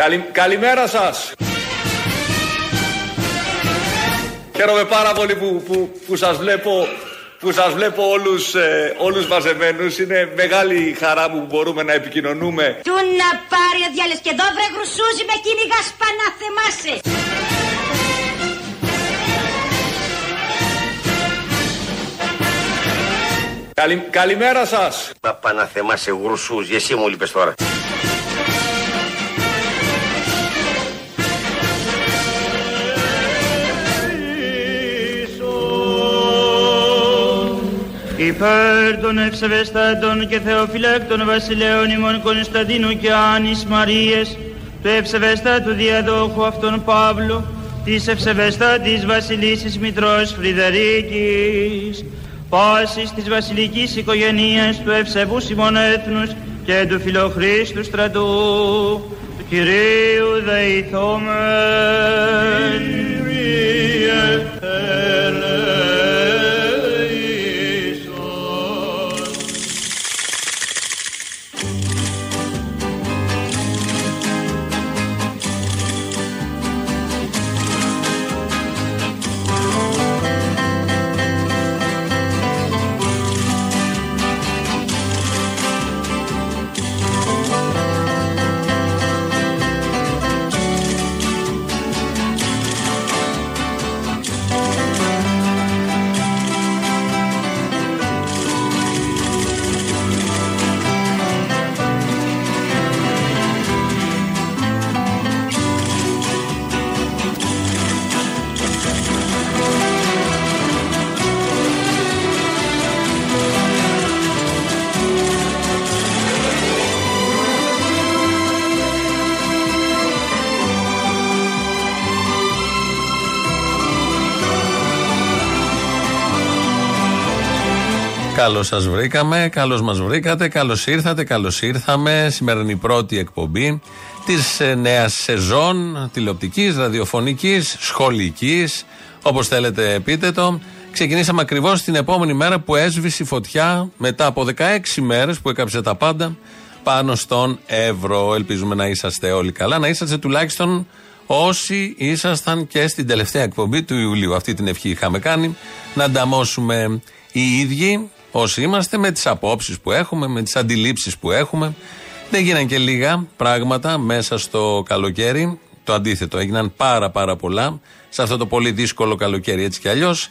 Καλη, καλημέρα σας. Χαίρομαι πάρα πολύ που, που, που σας βλέπω που σας βλέπω όλους, ε, όλους μαζεμένους. Είναι μεγάλη χαρά μου που μπορούμε να επικοινωνούμε. Του να πάρει ο διάλες και εδώ βρε γρουσούζι με κυνηγάς να θεμάσαι. Καλη, καλημέρα σας. Να πά να θεμάσαι γρουσούζι, εσύ μου λείπες τώρα. Υπέρ των ευσεβεστάτων και θεοφυλάκτων βασιλέων ημών Κωνσταντίνου και Άνης Μαρίες, του ευσεβεστάτου διαδόχου αυτών Παύλου, της ευσεβεστάτης βασιλίσης Μητρός Φρυδερίκης, πάσης της βασιλικής οικογενείας του ευσεβούς ημών έθνους και του φιλοχρίστου στρατού, του Κυρίου Δεϊθόμεν. Καλώς σας βρήκαμε, καλώς μας βρήκατε, καλώς ήρθατε, καλώς ήρθαμε. Σήμερα είναι η πρώτη εκπομπή της ε, νέας σεζόν τηλεοπτικής, ραδιοφωνικής, σχολικής, όπως θέλετε πείτε το. Ξεκινήσαμε ακριβώς την επόμενη μέρα που έσβησε η φωτιά μετά από 16 μέρες που έκαψε τα πάντα πάνω στον Εύρο. Ελπίζουμε να είσαστε όλοι καλά, να είσαστε τουλάχιστον όσοι ήσασταν και στην τελευταία εκπομπή του Ιουλίου. Αυτή την ευχή είχαμε κάνει. Να ανταμώσουμε οι ίδιοι όσοι είμαστε, με τις απόψεις που έχουμε, με τις αντιλήψεις που έχουμε. Δεν γίνανε και λίγα πράγματα μέσα στο καλοκαίρι. Το αντίθετο, έγιναν πάρα πάρα πολλά σε αυτό το πολύ δύσκολο καλοκαίρι έτσι κι αλλιώς.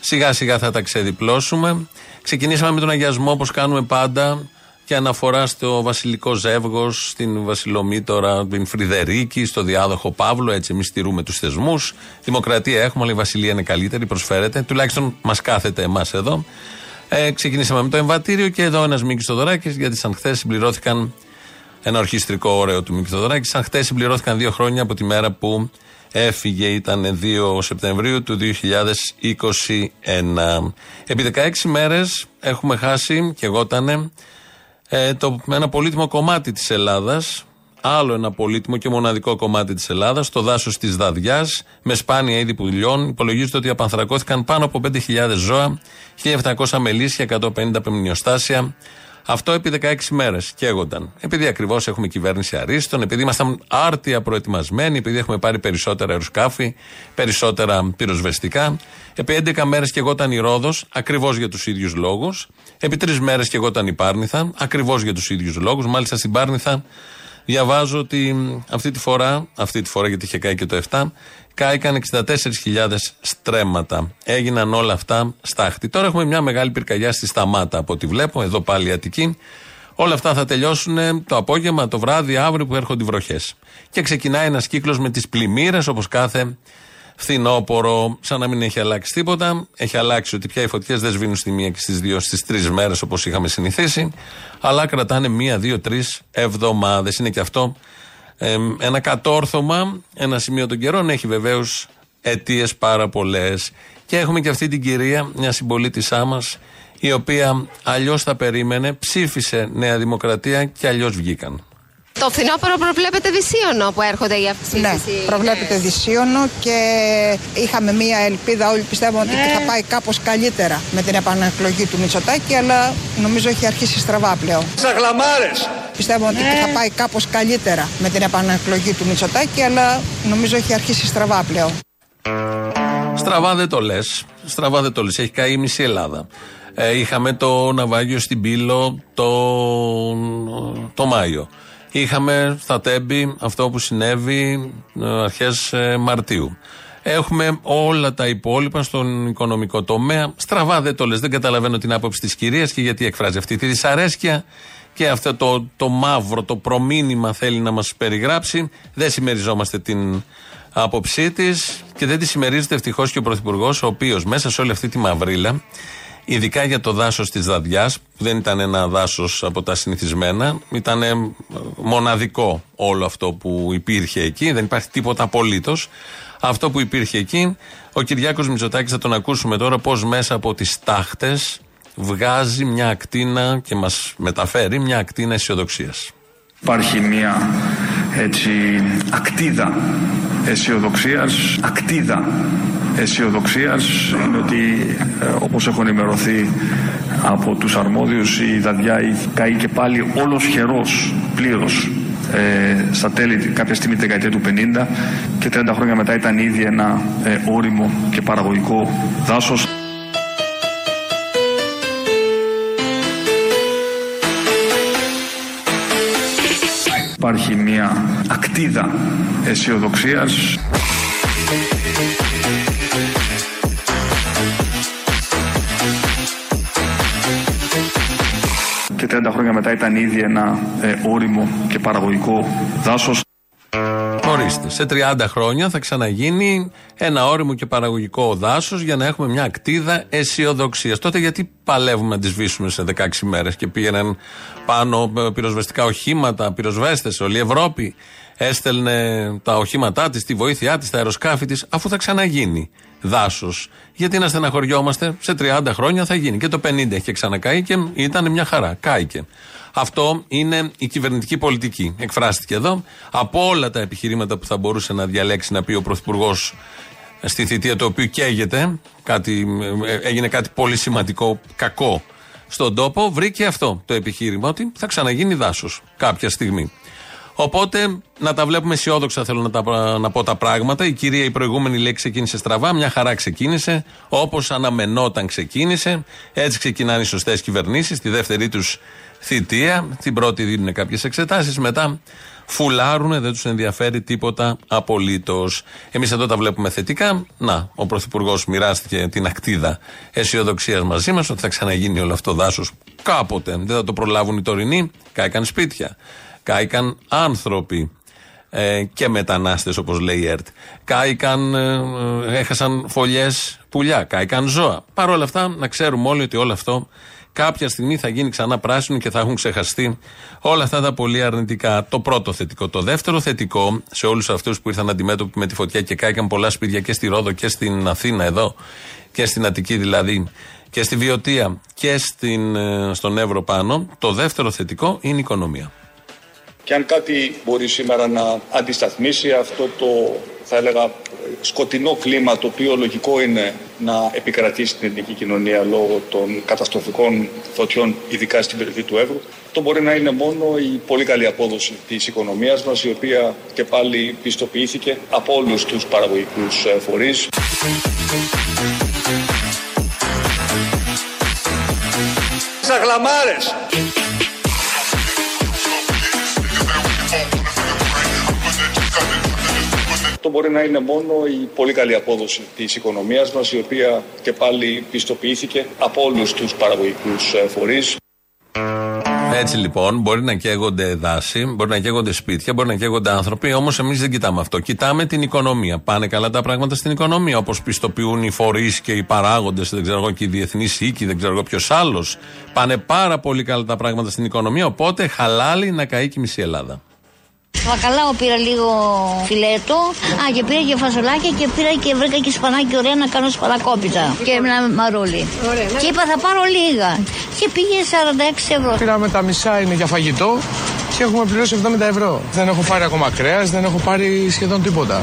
Σιγά σιγά θα τα ξεδιπλώσουμε. Ξεκινήσαμε με τον αγιασμό όπως κάνουμε πάντα και αναφορά στο βασιλικό ζεύγος, στην Βασιλομήτωρα, την Φρυδερίκη, στο διάδοχο Παύλο. Έτσι, εμείς στηρούμε τους θεσμούς. Δημοκρατία έχουμε, αλλά η Βασιλεία είναι καλύτερη, προσφέρεται. Τουλάχιστον μας κάθεται εμάς εδώ. Ε, ξεκινήσαμε με το εμβατήριο και εδώ ένας Μίκης Θοδωράκης, γιατί σαν χθες συμπληρώθηκαν. Ένα ορχιστρικό ωραίο του Μίκη Θοδωράκη. Σαν χθες συμπληρώθηκαν δύο χρόνια από τη μέρα που έφυγε, ήταν 2 Σεπτεμβρίου του 2021. Επί 16 μέρες έχουμε χάσει, και εγώ ήταν, ε, το, ένα πολύτιμο κομμάτι της Ελλάδας, άλλο ένα πολύτιμο και μοναδικό κομμάτι της Ελλάδας, το δάσος της Δαδιά, με σπάνια είδη πουλιών. Υπολογίζεται ότι απανθρακώθηκαν πάνω από 5.000 ζώα, 1.700 μελίσια, 150 πεμνιοστάσια. Αυτό επί 16 μέρες καίγονταν. Επειδή ακριβώς έχουμε κυβέρνηση αρίστων, επειδή ήμασταν άρτια προετοιμασμένοι, επειδή έχουμε πάρει περισσότερα αεροσκάφη, περισσότερα πυροσβεστικά. Επί 11 μέρες καίγονταν η Ρόδος, ακριβώς για τους ίδιους λόγους. Επί 3 μέρες καίγονταν η Πάρνηθα, ακριβώς για τους ίδιους λόγους. Μάλιστα στην Πάρνηθα διαβάζω ότι αυτή τη φορά, αυτή τη φορά γιατί είχε κάει και το 7, κάηκαν 64.000 στρέμματα. Έγιναν όλα αυτά στάχτη. Τώρα έχουμε μια μεγάλη πυρκαγιά στη Σταμάτα από ό,τι βλέπω, εδώ πάλι η Αττική. Όλα αυτά θα τελειώσουν το απόγευμα, το βράδυ, αύριο που έρχονται οι βροχές. Και ξεκινάει ένας κύκλος με τις πλημμύρες όπως κάθε φθινόπωρο, σαν να μην έχει αλλάξει τίποτα. Έχει αλλάξει ότι πια οι φωτιές δεν σβήνουν στη μία και στις δύο, στις τρεις μέρες όπως είχαμε συνηθίσει, αλλά κρατάνε μία, δύο, τρεις εβδομάδες. Είναι και αυτό ένα κατόρθωμα, ένα σημείο των καιρών. Έχει βεβαίως αιτίες πάρα πολλές. Και έχουμε και αυτή την κυρία, μια συμπολίτησά μας, η οποία αλλιώς τα περίμενε, ψήφισε Νέα Δημοκρατία και αλλιώς βγήκαν. Το φθινόπωρο προβλέπεται δυσίωνο που έρχονται οι αυξήσεις. Ναι, προβλέπεται δυσίωνο και είχαμε μία ελπίδα. Όλοι πιστεύουμε ότι θα πάει κάπως καλύτερα με την επανεκλογή του Μητσοτάκη, αλλά νομίζω έχει αρχίσει στραβά πλέον. Σαχλαμάρε! Πιστεύω ότι θα πάει κάπως καλύτερα με την επανεκλογή του Μητσοτάκη, αλλά νομίζω έχει αρχίσει στραβά πλέον. Στραβά δεν το λες. Στραβά δεν το λες. Έχει καεί η μισή Ελλάδα. Ε, είχαμε το ναυάγιο στην Πύλο το, το Μάιο. Είχαμε στα Τέμπη αυτό που συνέβη ε, αρχές ε, Μαρτίου. Έχουμε όλα τα υπόλοιπα στον οικονομικό τομέα. Στραβά δεν το λες. Δεν καταλαβαίνω την άποψη της κυρίας και γιατί εκφράζει αυτή τη δυσαρέσκεια και αυτό το, το μαύρο, το προμήνυμα θέλει να μας περιγράψει. Δεν συμμεριζόμαστε την άποψή της και δεν τη συμμερίζεται ευτυχώς και ο Πρωθυπουργός, ο οποίος μέσα σε όλη αυτή τη μαυρίλα Ειδικά για το δάσος της Δαδιάς, που δεν ήταν ένα δάσος από τα συνηθισμένα, ήταν μοναδικό όλο αυτό που υπήρχε εκεί, δεν υπάρχει τίποτα απολύτως. Αυτό που υπήρχε εκεί, ο Κυριάκος Μητσοτάκης θα τον ακούσουμε τώρα πώς μέσα από τις τάχτες βγάζει μια ακτίνα και μας μεταφέρει μια ακτίνα αισιοδοξίας. Υπάρχει μια έτσι ακτίδα αισιοδοξίας, ακτίδα αισιοδοξίας είναι ότι ε, όπως έχω ενημερωθεί από τους αρμόδιους η Δαδιά καεί και πάλι όλος χερός πλήρως ε, στα τέλη κάποια στιγμή τη δεκαετία του 50 και 30 χρόνια μετά ήταν ήδη ένα ε, όριμο και παραγωγικό δάσος. Υπάρχει μια ακτίδα αισιοδοξίας. Και 30 χρόνια μετά ήταν ήδη ένα ε, όριμο και παραγωγικό δάσος. Ορίστε, σε 30 χρόνια θα ξαναγίνει ένα όριμο και παραγωγικό δάσος για να έχουμε μια ακτίδα αισιοδοξίας. Τότε γιατί παλεύουμε να τη σβήσουμε σε 16 μέρες και πήγαιναν πάνω ε, πυροσβεστικά οχήματα, πυροσβέστες, όλη η Ευρώπη; Έστελνε τα οχήματά της, τη βοήθειά της, τα αεροσκάφη της, αφού θα ξαναγίνει δάσος. Γιατί να στεναχωριόμαστε, σε 30 χρόνια θα γίνει. Και το 50 έχει ξανακάει και ήταν μια χαρά. Κάηκε. Αυτό είναι η κυβερνητική πολιτική. Εκφράστηκε εδώ. Από όλα τα επιχειρήματα που θα μπορούσε να διαλέξει να πει ο Πρωθυπουργός στη θητεία του οποίου καίγεται, κάτι, ε, έγινε κάτι πολύ σημαντικό, κακό στον τόπο, βρήκε αυτό το επιχείρημα ότι θα ξαναγίνει δάσος κάποια στιγμή. Οπότε να τα βλέπουμε αισιόδοξα θέλω να, τα, να πω τα πράγματα. Η κυρία η προηγούμενη λέει ξεκίνησε στραβά, μια χαρά ξεκίνησε, όπως αναμενόταν ξεκίνησε. Έτσι ξεκινάνε οι σωστές κυβερνήσεις. Τη δεύτερη τους θητεία. Την πρώτη δίνουν κάποιες εξετάσεις. Μετά φουλάρουν, δεν τους ενδιαφέρει τίποτα απολύτως. Εμείς εδώ τα βλέπουμε θετικά. Να, ο Πρωθυπουργός μοιράστηκε την ακτίδα αισιοδοξίας μαζί μας ότι θα ξαναγίνει όλο αυτό δάσος κάποτε. Δεν θα το προλάβουν οι τωρινοί. Κάηκαν σπίτια. Κάηκαν άνθρωποι. Ε, και μετανάστες όπως λέει η ΕΡΤ. Κάηκαν, ε, ε, έχασαν φωλιές πουλιά, κάηκαν ζώα. Παρ' όλα αυτά να ξέρουμε όλοι ότι όλο αυτό κάποια στιγμή θα γίνει ξανά πράσινο και θα έχουν ξεχαστεί όλα αυτά τα πολύ αρνητικά. Το πρώτο θετικό. Το δεύτερο θετικό σε όλους αυτούς που ήρθαν αντιμέτωποι με τη φωτιά και κάηκαν πολλά σπίτια και στη Ρόδο και στην Αθήνα εδώ και στην Αττική δηλαδή και στη Βιωτία και στην, ε, στον Εύρο πάνω. Το δεύτερο θετικό είναι η οικονομία. Και αν κάτι μπορεί σήμερα να αντισταθμίσει αυτό το, θα έλεγα, σκοτεινό κλίμα το οποίο λογικό είναι να επικρατεί στην ελληνική κοινωνία λόγω των καταστροφικών φωτιών, ειδικά στην περιοχή του Εύρου. Αυτό μπορεί να είναι μόνο η πολύ καλή απόδοση της οικονομίας μας, η οποία και πάλι πιστοποιήθηκε από όλους τους παραγωγικούς ε, φορείς. Σαγλαμάρες! Αυτό μπορεί να είναι μόνο η πολύ καλή απόδοση της οικονομίας μας, η οποία και πάλι πιστοποιήθηκε από όλους τους παραγωγικούς ε, φορείς. Έτσι λοιπόν, μπορεί να καίγονται δάση, μπορεί να καίγονται σπίτια, μπορεί να καίγονται άνθρωποι, όμως εμείς δεν κοιτάμε αυτό. Κοιτάμε την οικονομία. Πάνε καλά τα πράγματα στην οικονομία, όπως πιστοποιούν οι φορείς και οι παράγοντες, δεν ξέρω εγώ και οι διεθνείς οίκοι, δεν ξέρω εγώ ποιος άλλος. Πάνε πάρα πολύ καλά τα πράγματα στην οικονομία, οπότε χαλάλη να καεί και η μισή Ελλάδα. Βακαλάο πήρα λίγο φιλέτο. Α, και πήρα και φασολάκια και πήρα και βρήκα και σπανάκι ωραία να κάνω σπανακόπιτα. Και ένα μαρούλι. Ωραία, ναι. Και είπα θα πάρω λίγα. Και πήγε 46 ευρώ. Πήραμε τα μισά είναι για φαγητό και έχουμε πληρώσει 70 ευρώ. Δεν έχω πάρει ακόμα κρέας, δεν έχω πάρει σχεδόν τίποτα.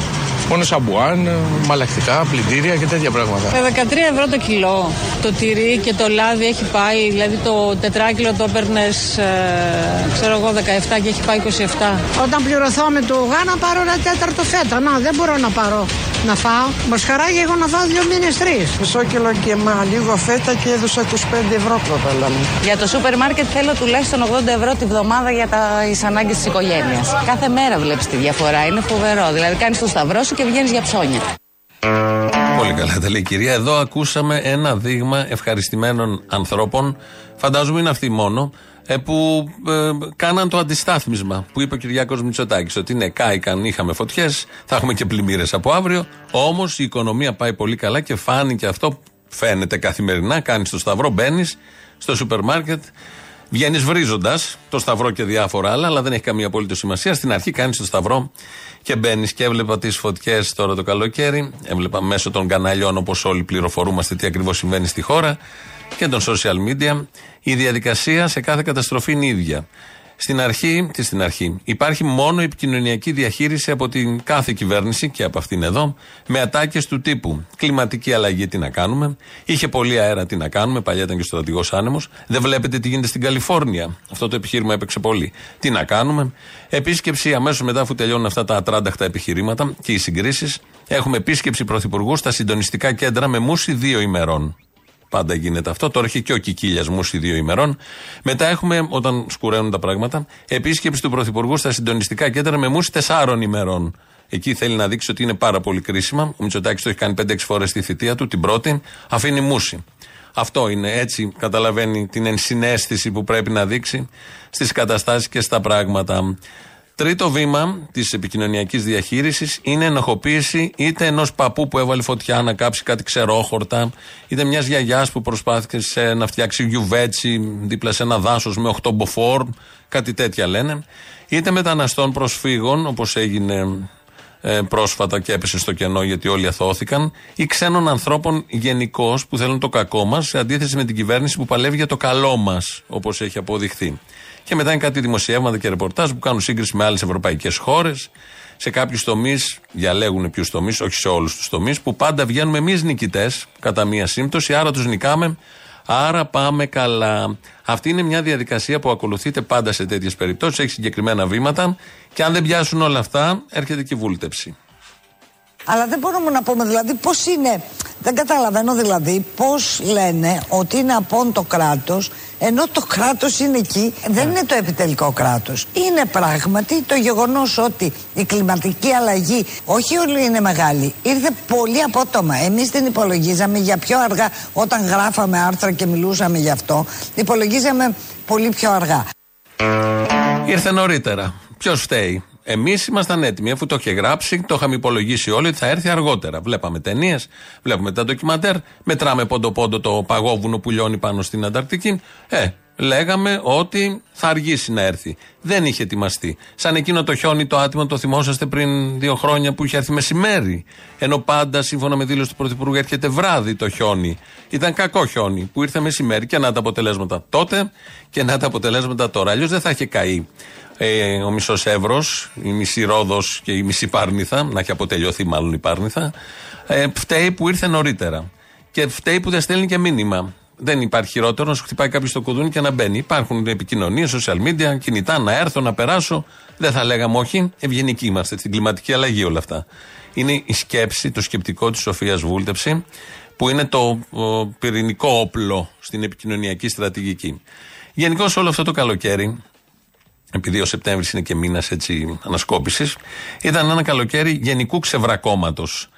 Μόνο σαμπουάν, μαλακτικά, πλυντήρια και τέτοια πράγματα. 13 ε, ευρώ το κιλό. Το τυρί και το λάδι έχει πάει, δηλαδή το τετράκιλο το έπαιρνες, ε, ξέρω εγώ, 17 και έχει πάει 27. Όταν πληρωθώ με το γάνα πάρω ένα τέταρτο φέτα. Να, δεν μπορώ να πάρω να φάω. Μασχαράγια εγώ να φάω δύο μήνες τρεις. Μισό κιλό και μα λίγο φέτα και έδωσα 25 ευρώ πρώτα λέμε. Για το σούπερ μάρκετ θέλω τουλάχιστον 80 ευρώ τη βδομάδα για τα ανάγκες της οικογένειας. Κάθε μέρα βλέπεις τη διαφορά. Είναι φοβερό. Δηλαδή κάνεις το σταυρό σου και βγαίνεις για ψώνια. Πολύ καλά τα λέει η κυρία. Εδώ ακούσαμε ένα δείγμα ευχαριστημένων ανθρώπων. Φαντάζομαι είναι αυτοί μόνο. Ε, που ε, κάναν το αντιστάθμισμα που είπε ο Κυριάκος Μητσοτάκης. Ότι ναι, κάηκαν, είχαμε φωτιές, θα έχουμε και πλημμύρες από αύριο. Όμως η οικονομία πάει πολύ καλά και φάνηκε αυτό. Φαίνεται καθημερινά. Κάνεις το σταυρό, μπαίνεις στο σούπερ μάρκετ, βγαίνεις βρίζοντας το σταυρό και διάφορα άλλα, αλλά δεν έχει καμία απολύτω σημασία. Στην αρχή κάνεις το σταυρό και μπαίνεις και έβλεπα τις φωτιές τώρα το καλοκαίρι. Έβλεπα μέσω των καναλιών όπως όλοι πληροφορούμαστε τι ακριβώς συμβαίνει στη χώρα και των social media. Η διαδικασία σε κάθε καταστροφή είναι ίδια. Στην αρχή, τι στην αρχή, υπάρχει μόνο επικοινωνιακή διαχείριση από την κάθε κυβέρνηση και από αυτήν εδώ, με ατάκες του τύπου. Κλιματική αλλαγή, τι να κάνουμε. Είχε πολύ αέρα, τι να κάνουμε. Παλιά ήταν και στρατηγός άνεμος. Δεν βλέπετε τι γίνεται στην Καλιφόρνια. Αυτό το επιχείρημα έπαιξε πολύ. Τι να κάνουμε. Επίσκεψη αμέσως μετά, αφού τελειώνουν αυτά τα ατράνταχτα επιχειρήματα και οι συγκρίσεις, έχουμε επίσκεψη πρωθυπουργού στα συντονιστικά κέντρα με μουσι δύο ημερών. Πάντα γίνεται αυτό. Τώρα έχει και ο Κικίλια Μούση δύο ημερών. Μετά έχουμε, όταν σκουραίνουν τα πράγματα, επίσκεψη του Πρωθυπουργού στα συντονιστικά κέντρα με Μούση τεσσάρων ημερών. Εκεί θέλει να δείξει ότι είναι πάρα πολύ κρίσιμα. Ο Μητσοτάκης το έχει κάνει 5-6 φορές στη θητεία του. Την πρώτη αφήνει Μούση. Αυτό είναι. Έτσι καταλαβαίνει την ενσυναίσθηση που πρέπει να δείξει στις καταστάσεις και στα πράγματα. Τρίτο βήμα της επικοινωνιακής διαχείρισης είναι ενοχοποίηση είτε ενός παππού που έβαλε φωτιά να κάψει κάτι ξερόχορτα, είτε μιας γιαγιάς που προσπάθησε να φτιάξει γιουβέτσι δίπλα σε ένα δάσος με 8 μποφόρ, κάτι τέτοια λένε, είτε μεταναστών προσφύγων, όπως έγινε ε, πρόσφατα και έπεσε στο κενό γιατί όλοι αθώθηκαν, ή ξένων ανθρώπων γενικώς που θέλουν το κακό μας, σε αντίθεση με την κυβέρνηση που παλεύει για το καλό μας, όπως έχει αποδειχθεί. Και μετά είναι κάτι δημοσιεύματα και ρεπορτάζ που κάνουν σύγκριση με άλλες ευρωπαϊκές χώρες. Σε κάποιους τομείς, διαλέγουν ποιους τομείς, όχι σε όλους τους τομείς, που πάντα βγαίνουμε εμείς νικητές, κατά μία σύμπτωση, άρα τους νικάμε, άρα πάμε καλά. Αυτή είναι μια διαδικασία που ακολουθείται πάντα σε τέτοιες περιπτώσεις, έχει συγκεκριμένα βήματα και αν δεν πιάσουν όλα αυτά, έρχεται και η βούλτεψη. Αλλά δεν μπορούμε να πούμε δηλαδή πώς είναι. Δεν καταλαβαίνω δηλαδή πώς λένε ότι είναι απόν το κράτος, ενώ το κράτος είναι εκεί. Δεν είναι το επιτελικό κράτος. Είναι πράγματι το γεγονός ότι η κλιματική αλλαγή, όχι όλοι είναι μεγάλη, ήρθε πολύ απότομα. Εμείς την υπολογίζαμε για πιο αργά. Όταν γράφαμε άρθρα και μιλούσαμε γι' αυτό, υπολογίζαμε πολύ πιο αργά. Ήρθε νωρίτερα. Ποιος φταίει; Εμείς ήμασταν έτοιμοι, αφού το είχε γράψει, το είχαμε υπολογίσει όλοι ότι θα έρθει αργότερα. Βλέπαμε ταινίες, βλέπουμε τα ντοκιμαντέρ, μετράμε πόντο-πόντο το παγόβουνο που λιώνει πάνω στην Ανταρκτική. Ε, λέγαμε ότι θα αργήσει να έρθει. Δεν είχε ετοιμαστεί. Σαν εκείνο το χιόνι το άτιμο, το θυμόσαστε πριν δύο χρόνια που είχε έρθει μεσημέρι. Ενώ πάντα, σύμφωνα με δήλωση του Πρωθυπουργού, έρχεται βράδυ το χιόνι. Ήταν κακό χιόνι που ήρθε μεσημέρι και να τα αποτελέσματα τότε και να τα αποτελέσματα τώρα. Αλλιώς δεν θα είχε καεί ε, ο μισός Εύρος, η μισή Ρόδος και η μισή Πάρνηθα, να έχει αποτελειωθεί μάλλον η Πάρνηθα, ε, φταίει που ήρθε νωρίτερα. Και φταίει που δεν στέλνει και μήνυμα. Δεν υπάρχει χειρότερο να σου χτυπάει κάποιος στο κουδούνι και να μπαίνει. Υπάρχουν επικοινωνίες, social media, κινητά, να έρθω, να περάσω. Δεν θα λέγαμε όχι. Ευγενικοί είμαστε στην κλιματική αλλαγή όλα αυτά. Είναι η σκέψη, το σκεπτικό της Σοφίας Βούλτεψη, που είναι το πυρηνικό όπλο στην επικοινωνιακή στρατηγική. Γενικώς όλο αυτό το καλοκαίρι, επειδή ο Σεπτέμβρης είναι και μήνας ανασκόπησης, ήταν ένα καλοκαίρι γενικού ξεβρακώματος.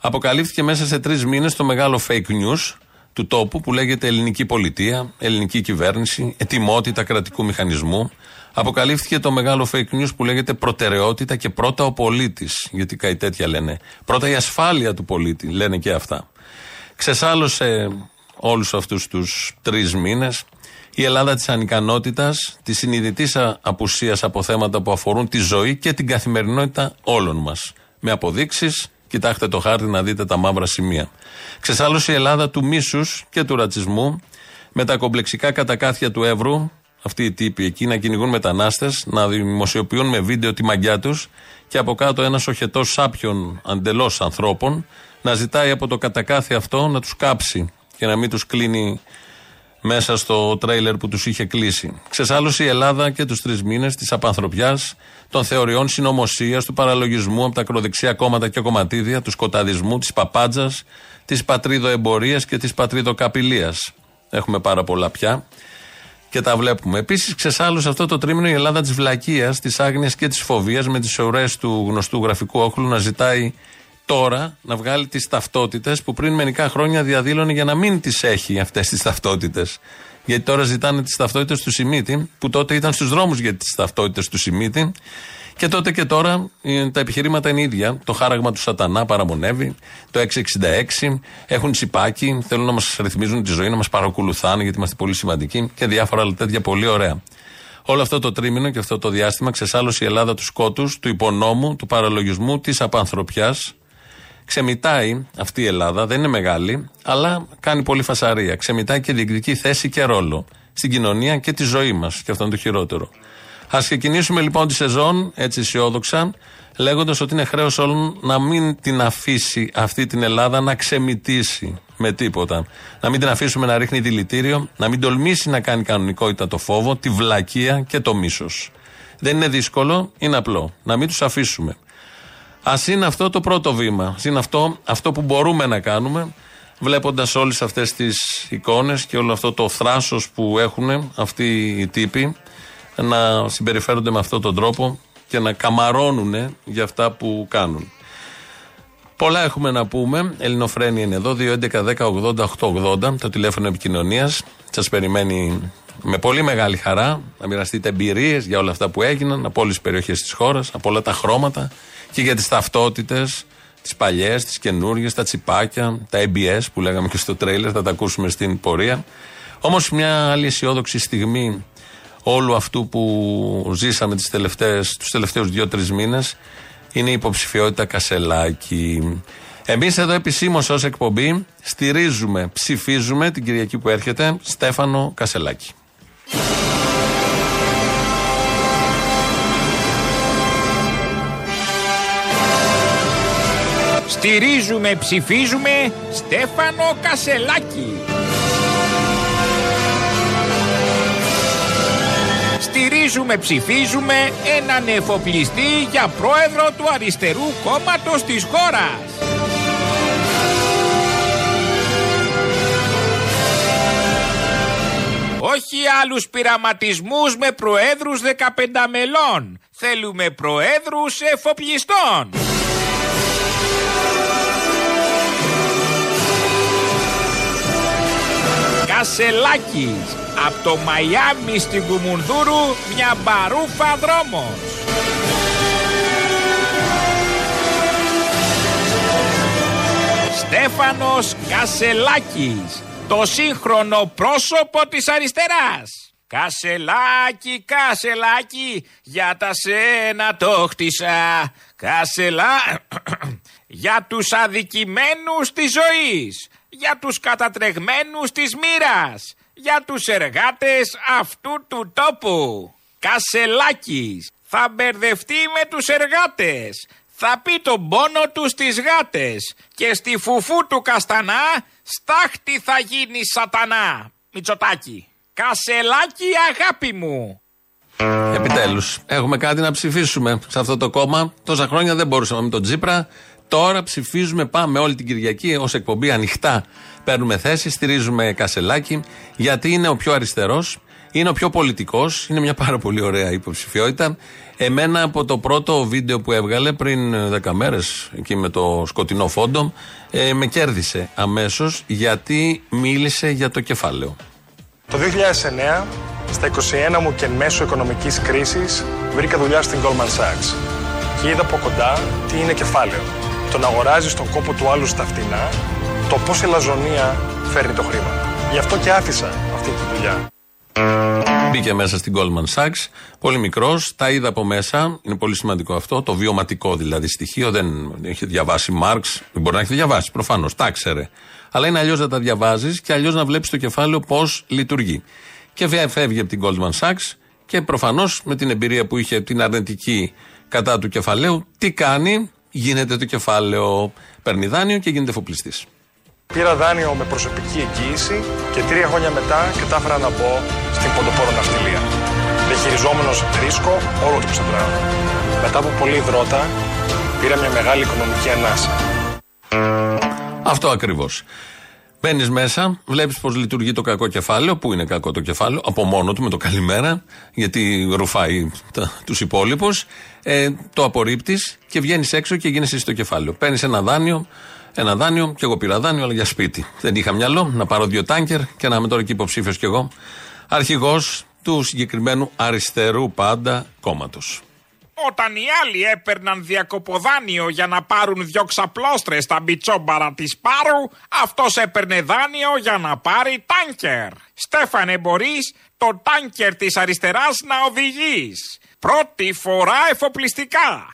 Αποκαλύφθηκε μέσα σε τρεις μήνες το μεγάλο fake news του τόπου που λέγεται ελληνική πολιτεία, ελληνική κυβέρνηση, ετοιμότητα κρατικού μηχανισμού. Αποκαλύφθηκε το μεγάλο fake news που λέγεται προτεραιότητα και πρώτα ο πολίτης. Γιατί κάτι τέτοια λένε. Πρώτα η ασφάλεια του πολίτη, λένε και αυτά. Ξεσάλωσε όλους αυτούς τους τρεις μήνες η Ελλάδα της ανικανότητας, της συνειδητής απουσίας από θέματα που αφορούν τη ζωή και την καθημερινότητα όλων μας. Με αποδείξεις, κοιτάξτε το χάρτη να δείτε τα μαύρα σημεία. Ξεσάλωσε η Ελλάδα του μίσους και του ρατσισμού, με τα κομπλεξικά κατακάθια του Εύρου, αυτοί οι τύποι εκεί να κυνηγούν μετανάστες, να δημοσιοποιούν με βίντεο τη μαγιά τους και από κάτω ένας οχετός σάπιων αντελώς ανθρώπων να ζητάει από το κατακάθι αυτό να τους κάψει και να μην τους κλείνει μέσα στο τρέιλερ που τους είχε κλείσει. Ξεσάλωσε η Ελλάδα και τους τρεις μήνες της απανθρωπιάς, των θεωριών συνωμοσίας, του παραλογισμού από τα ακροδεξιά κόμματα και κομματίδια, του σκοταδισμού, της παπάντζας, της πατρίδοεμπορίας και της πατρίδοκαπηλείας. Έχουμε πάρα πολλά πια και τα βλέπουμε. Επίσης, ξεσάλωσε αυτό το τρίμηνο η Ελλάδα της βλακείας, της άγνοιας και της φοβίας με τις ωρέ του γνωστού γραφικού όχλου να ζητάει τώρα να βγάλει τις ταυτότητες που πριν μερικά χρόνια διαδήλωνε για να μην τις έχει αυτές τις ταυτότητες. Γιατί τώρα ζητάνε τις ταυτότητες του Σιμίτη, που τότε ήταν στους δρόμους για τις ταυτότητες του Σιμίτη. Και τότε και τώρα ε, τα επιχειρήματα είναι ίδια. Το χάραγμα του Σατανά παραμονεύει. Το 666 έχουν τσιπάκι. Θέλουν να μας ρυθμίζουν τη ζωή, να μας παρακολουθάνε γιατί είμαστε πολύ σημαντικοί και διάφορα άλλα τέτοια πολύ ωραία. Όλο αυτό το τρίμηνο και αυτό το διάστημα ξεσάλωσε η Ελλάδα τους σκότους, του υπονόμου, του παραλογισμού, της απανθρωπιάς, Ξεμητάει αυτή η Ελλάδα, δεν είναι μεγάλη, αλλά κάνει πολύ φασαρία. Ξεμητάει και διεκδικεί θέση και ρόλο στην κοινωνία και τη ζωή μας. Και αυτό είναι το χειρότερο. Α ξεκινήσουμε λοιπόν τη σεζόν έτσι αισιόδοξα, λέγοντας ότι είναι χρέος όλων να μην την αφήσει αυτή την Ελλάδα να ξεμητήσει με τίποτα. Να μην την αφήσουμε να ρίχνει δηλητήριο, να μην τολμήσει να κάνει κανονικότητα το φόβο, τη βλακεία και το μίσος. Δεν είναι δύσκολο, είναι απλό. Να μην τους αφήσουμε. Α είναι αυτό το πρώτο βήμα. Α είναι αυτό, αυτό που μπορούμε να κάνουμε, βλέποντας όλες αυτές τις εικόνες και όλο αυτό το θράσος που έχουν αυτοί οι τύποι να συμπεριφέρονται με αυτόν τον τρόπο και να καμαρώνουν για αυτά που κάνουν. Πολλά έχουμε να πούμε. Ελληνοφρένη είναι εδώ. 2.11.10.80.880 το τηλέφωνο επικοινωνίας. Σας περιμένει με πολύ μεγάλη χαρά να μοιραστείτε εμπειρίες για όλα αυτά που έγιναν από όλες τις περιοχές της χώρας, από όλα τα χρώματα και για τις ταυτότητες, τις παλιές, τις καινούργιες, τα τσιπάκια, τα ABS που λέγαμε και στο τρέιλερ, θα τα ακούσουμε στην πορεία. Όμως μια άλλη αισιόδοξη στιγμή όλου αυτού που ζήσαμε τις τελευταίες, τους τελευταίους δύο-τρεις μήνες είναι η υποψηφιότητα Κασελάκη. Εμείς εδώ επισήμως ως εκπομπή στηρίζουμε, ψηφίζουμε την Κυριακή που έρχεται Στέφανο Κασελάκη. Στηρίζουμε, ψηφίζουμε Στέφανο Κασελάκη. Στηρίζουμε, ψηφίζουμε έναν εφοπλιστή για πρόεδρο του αριστερού κόμματος της χώρας. Όχι άλλους πειραματισμούς με προέδρους 15 μελών. Θέλουμε προέδρους εφοπλιστών. Κασελάκης από το Μαϊάμι στην Κουμουνδούρου μια μπαρούφα δρόμος. Στέφανος Κασελάκης, το σύγχρονο πρόσωπο της αριστεράς. Κασελάκι, κασελάκι, για τα σένα το χτίσα. Κασελά... για τους αδικημένους της ζωής. Για τους κατατρεγμένους της μοίρας για τους εργάτες αυτού του τόπου. Κασελάκης θα μπερδευτεί με τους εργάτες. Θα πει τον πόνο τους στις γάτες και στη φουφού του καστανά στάχτη θα γίνει σατανά. Μητσοτάκι. Κασελάκι αγάπη μου. Επιτέλους, έχουμε κάτι να ψηφίσουμε σε αυτό το κόμμα. Τόσα χρόνια δεν μπορούσαμε με τον Τζίπρα. Τώρα ψηφίζουμε, πάμε όλη την Κυριακή ως εκπομπή ανοιχτά. Παίρνουμε θέση, στηρίζουμε Κασελάκη, γιατί είναι ο πιο αριστερός, είναι ο πιο πολιτικός, είναι μια πάρα πολύ ωραία υποψηφιότητα. Εμένα από το πρώτο βίντεο που έβγαλε πριν 10 μέρες, εκεί με το σκοτεινό φόντο, ε, με κέρδισε αμέσως γιατί μίλησε για το κεφάλαιο. Το 2009, στα 21 μου και μέσω οικονομικής κρίσης, βρήκα δουλειά στην Goldman Sachs και είδα από κοντά τι είναι κεφάλαιο το να αγοράζεις τον κόπο του άλλου στα φτηνά, το πώς η λαζονία φέρνει το χρήμα. Γι' αυτό και άφησα αυτή τη δουλειά. Μπήκε μέσα στην Goldman Sachs, πολύ μικρός, τα είδα από μέσα. Είναι πολύ σημαντικό αυτό, το βιωματικό δηλαδή στοιχείο. Δεν έχει διαβάσει Μάρξ, δεν μπορεί να έχει διαβάσει προφανώς, τα ξέρε. Αλλά είναι αλλιώς να τα διαβάζεις και αλλιώς να βλέπεις το κεφάλαιο πώς λειτουργεί. Και φεύγει από την Goldman Sachs και προφανώς με την εμπειρία που είχε την αρνητική κατά του κεφαλαίου, τι κάνει, γίνεται το κεφάλαιο, παίρνει δάνειο και γίνεται εφοπλιστής. Πήρα δάνειο με προσωπική εγγύηση και τρία χρόνια μετά κατάφερα να μπω στην ποντοπόρο ναυτιλία. Διαχειριζόμενος ρίσκο όλο το ψευδράμα. Μετά από πολλή υδρότα, πήρα μια μεγάλη οικονομική ανάσα. Αυτό ακριβώς. Μπαίνεις μέσα, βλέπεις πώ λειτουργεί το κακό κεφάλαιο. Πού είναι κακό το κεφάλαιο, από μόνο του με το καλημέρα, γιατί ρουφάει τους υπόλοιπους. Ε, το απορρίπτεις και βγαίνεις έξω και γίνεσαι στο κεφάλαιο. Παίρνεις ένα δάνειο, ένα δάνειο, και εγώ πήρα δάνειο, αλλά για σπίτι. Δεν είχα μυαλό να πάρω δύο τάγκερ και να είμαι τώρα και υποψήφιος κι εγώ. Αρχηγός του συγκεκριμένου αριστερού πάντα κόμματος. Όταν οι άλλοι έπαιρναν διακοποδάνειο για να πάρουν δυο ξαπλώστρες στα μπιτσόμπαρα της Πάρου, αυτός έπαιρνε δάνειο για να πάρει τάνκερ. Στέφανε, μπορείς το τάνκερ της αριστεράς να οδηγείς. Πρώτη φορά εφοπλιστικά.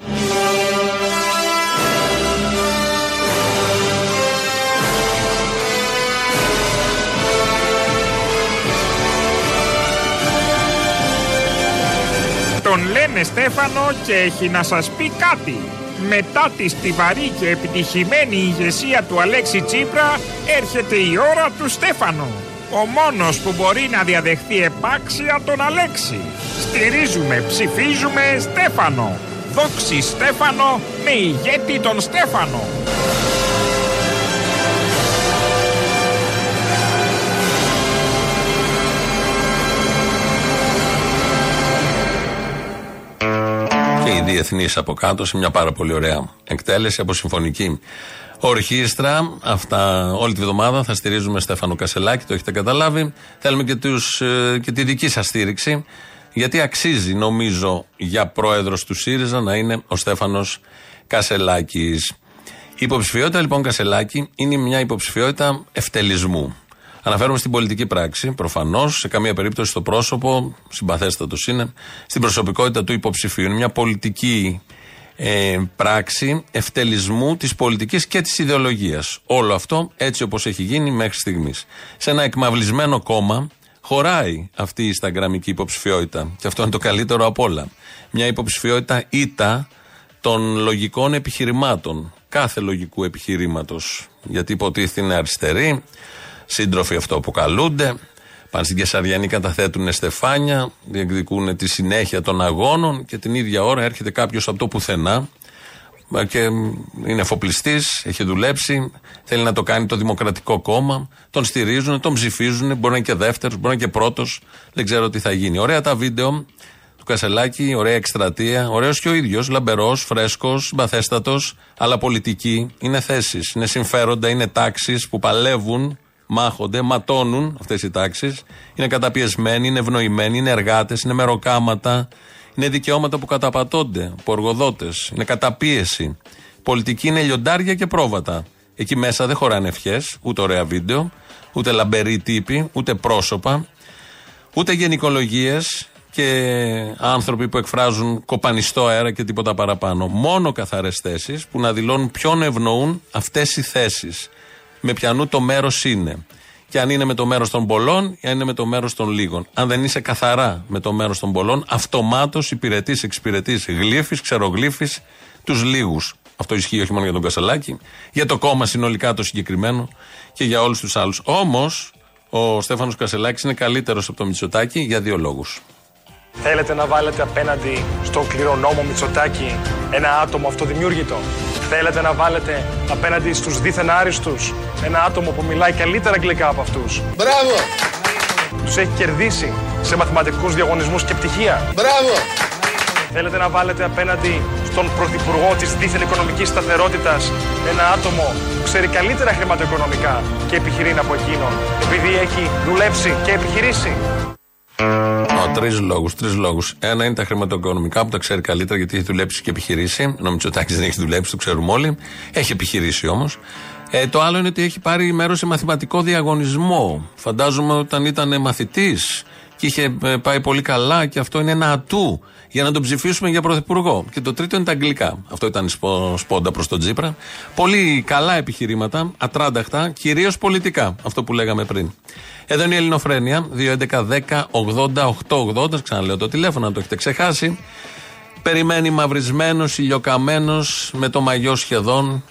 Τον λένε Στέφανο και έχει να σας πει κάτι. Μετά τη στιβαρή και επιτυχημένη ηγεσία του Αλέξη Τσίπρα έρχεται η ώρα του Στέφανο. Ο μόνος που μπορεί να διαδεχθεί επάξια τον Αλέξη. Στηρίζουμε, ψηφίζουμε Στέφανο. Δόξη Στέφανο με ηγέτη τον Στέφανο. Και η διεθνής από κάτω σε μια πάρα πολύ ωραία εκτέλεση από συμφωνική ορχήστρα. Αυτά όλη τη βδομάδα θα στηρίζουμε Στέφανο Κασελάκη, το έχετε καταλάβει. Θέλουμε και, τους, ε, και τη δική σας στήριξη, γιατί αξίζει νομίζω για πρόεδρος του ΣΥΡΙΖΑ να είναι ο Στέφανος Κασελάκης. Η υποψηφιότητα λοιπόν Κασελάκη είναι μια υποψηφιότητα ευτελισμού. Αναφέρομαι στην πολιτική πράξη, προφανώς, σε καμία περίπτωση στο πρόσωπο, συμπαθέστατος είναι, στην προσωπικότητα του υποψηφίου. Είναι μια πολιτική ε, πράξη ευτελισμού της πολιτικής και της ιδεολογίας. Όλο αυτό έτσι όπως έχει γίνει μέχρι στιγμής. Σε ένα εκμαυλισμένο κόμμα χωράει αυτή η Instagramική υποψηφιότητα. Και αυτό είναι το καλύτερο από όλα. Μια υποψηφιότητα ήττα των λογικών επιχειρημάτων. Κάθε λογικού επιχειρήματος. Γιατί υποτίθεται είναι αριστερή, σύντροφοι αυτό αποκαλούνται. Πάνε στην Κεσαριανή, καταθέτουν στεφάνια, διεκδικούν τη συνέχεια των αγώνων και την ίδια ώρα έρχεται κάποιος από το πουθενά και είναι εφοπλιστής, έχει δουλέψει, θέλει να το κάνει το Δημοκρατικό Κόμμα. Τον στηρίζουν, τον ψηφίζουν, μπορεί να είναι και δεύτερος, μπορεί να είναι και πρώτος. Δεν ξέρω τι θα γίνει. Ωραία τα βίντεο του Κασελάκη, ωραία εκστρατεία, ωραίος και ο ίδιος, λαμπερός, φρέσκος, συμπαθέστατο, αλλά πολιτική. Είναι θέσεις, είναι συμφέροντα, είναι τάξεις που παλεύουν μάχονται, ματώνουν αυτές οι τάξεις. Είναι καταπιεσμένοι, είναι ευνοημένοι, είναι εργάτες, είναι μεροκάματα. Είναι δικαιώματα που καταπατώνται από εργοδότε. Είναι καταπίεση. Πολιτική είναι λιοντάρια και πρόβατα. Εκεί μέσα δεν χωράνε ευχές, ούτε ωραία βίντεο, ούτε λαμπεροί τύποι, ούτε πρόσωπα, ούτε γενικολογίες και άνθρωποι που εκφράζουν κοπανιστό αέρα και τίποτα παραπάνω. Μόνο καθαρές θέσεις που να δηλώνουν ποιον ευνοούν αυτές οι θέσεις με ποιανού το μέρος είναι. Και αν είναι με το μέρος των πολλών ή αν είναι με το μέρος των λίγων. Αν δεν είσαι καθαρά με το μέρος των πολλών, αυτομάτως υπηρετείς, εξυπηρετείς, γλύφεις, ξερογλύφεις τους λίγους. Αυτό ισχύει όχι μόνο για τον Κασελάκη, για το κόμμα συνολικά το συγκεκριμένο και για όλους τους άλλους. Όμως, ο Στέφανος Κασελάκης είναι καλύτερος από το Μητσοτάκη για δύο λόγους. Θέλετε να βάλετε απέναντι στον κληρονόμο Μητσοτάκη ένα άτομο αυτοδημιούργητο; Θέλετε να βάλετε απέναντι στους δίθεν άριστους ένα άτομο που μιλάει καλύτερα αγγλικά από αυτούς; Μπράβο! Τους έχει κερδίσει σε μαθηματικούς διαγωνισμούς και πτυχία; Μπράβο! Θέλετε να βάλετε απέναντι στον Πρωθυπουργό της δίθεν οικονομικής σταθερότητας ένα άτομο που ξέρει καλύτερα χρηματοοικονομικά και επιχειρεί από εκείνον επειδή έχει δουλέψει και επιχειρήσει; Τρεις λόγους. Τρεις λόγους. Ένα είναι τα χρηματοοικονομικά που τα ξέρει καλύτερα γιατί έχει δουλέψει και επιχειρήσει. Ενώ Μητσοτάκη δεν έχει δουλέψει, το ξέρουμε όλοι. Έχει επιχειρήσει όμως. Ε, το άλλο είναι ότι έχει πάρει μέρος σε μαθηματικό διαγωνισμό. Φαντάζομαι όταν ήταν μαθητής και είχε ε, πάει πολύ καλά και αυτό είναι ένα ατού για να τον ψηφίσουμε για πρωθυπουργό. Και το τρίτο είναι τα αγγλικά. Αυτό ήταν σπο- σπόντα προς τον Τζίπρα. Πολύ καλά επιχειρήματα, ατράνταχτα, κυρίως πολιτικά. Αυτό που λέγαμε πριν. Εδώ είναι η Ελληνοφρένεια, 2.11.10.80.880. Ξαναλέω το τηλέφωνο, αν το έχετε ξεχάσει. Περιμένει μαυρισμένος, ηλιοκαμένος, με το μαγιό σχεδόν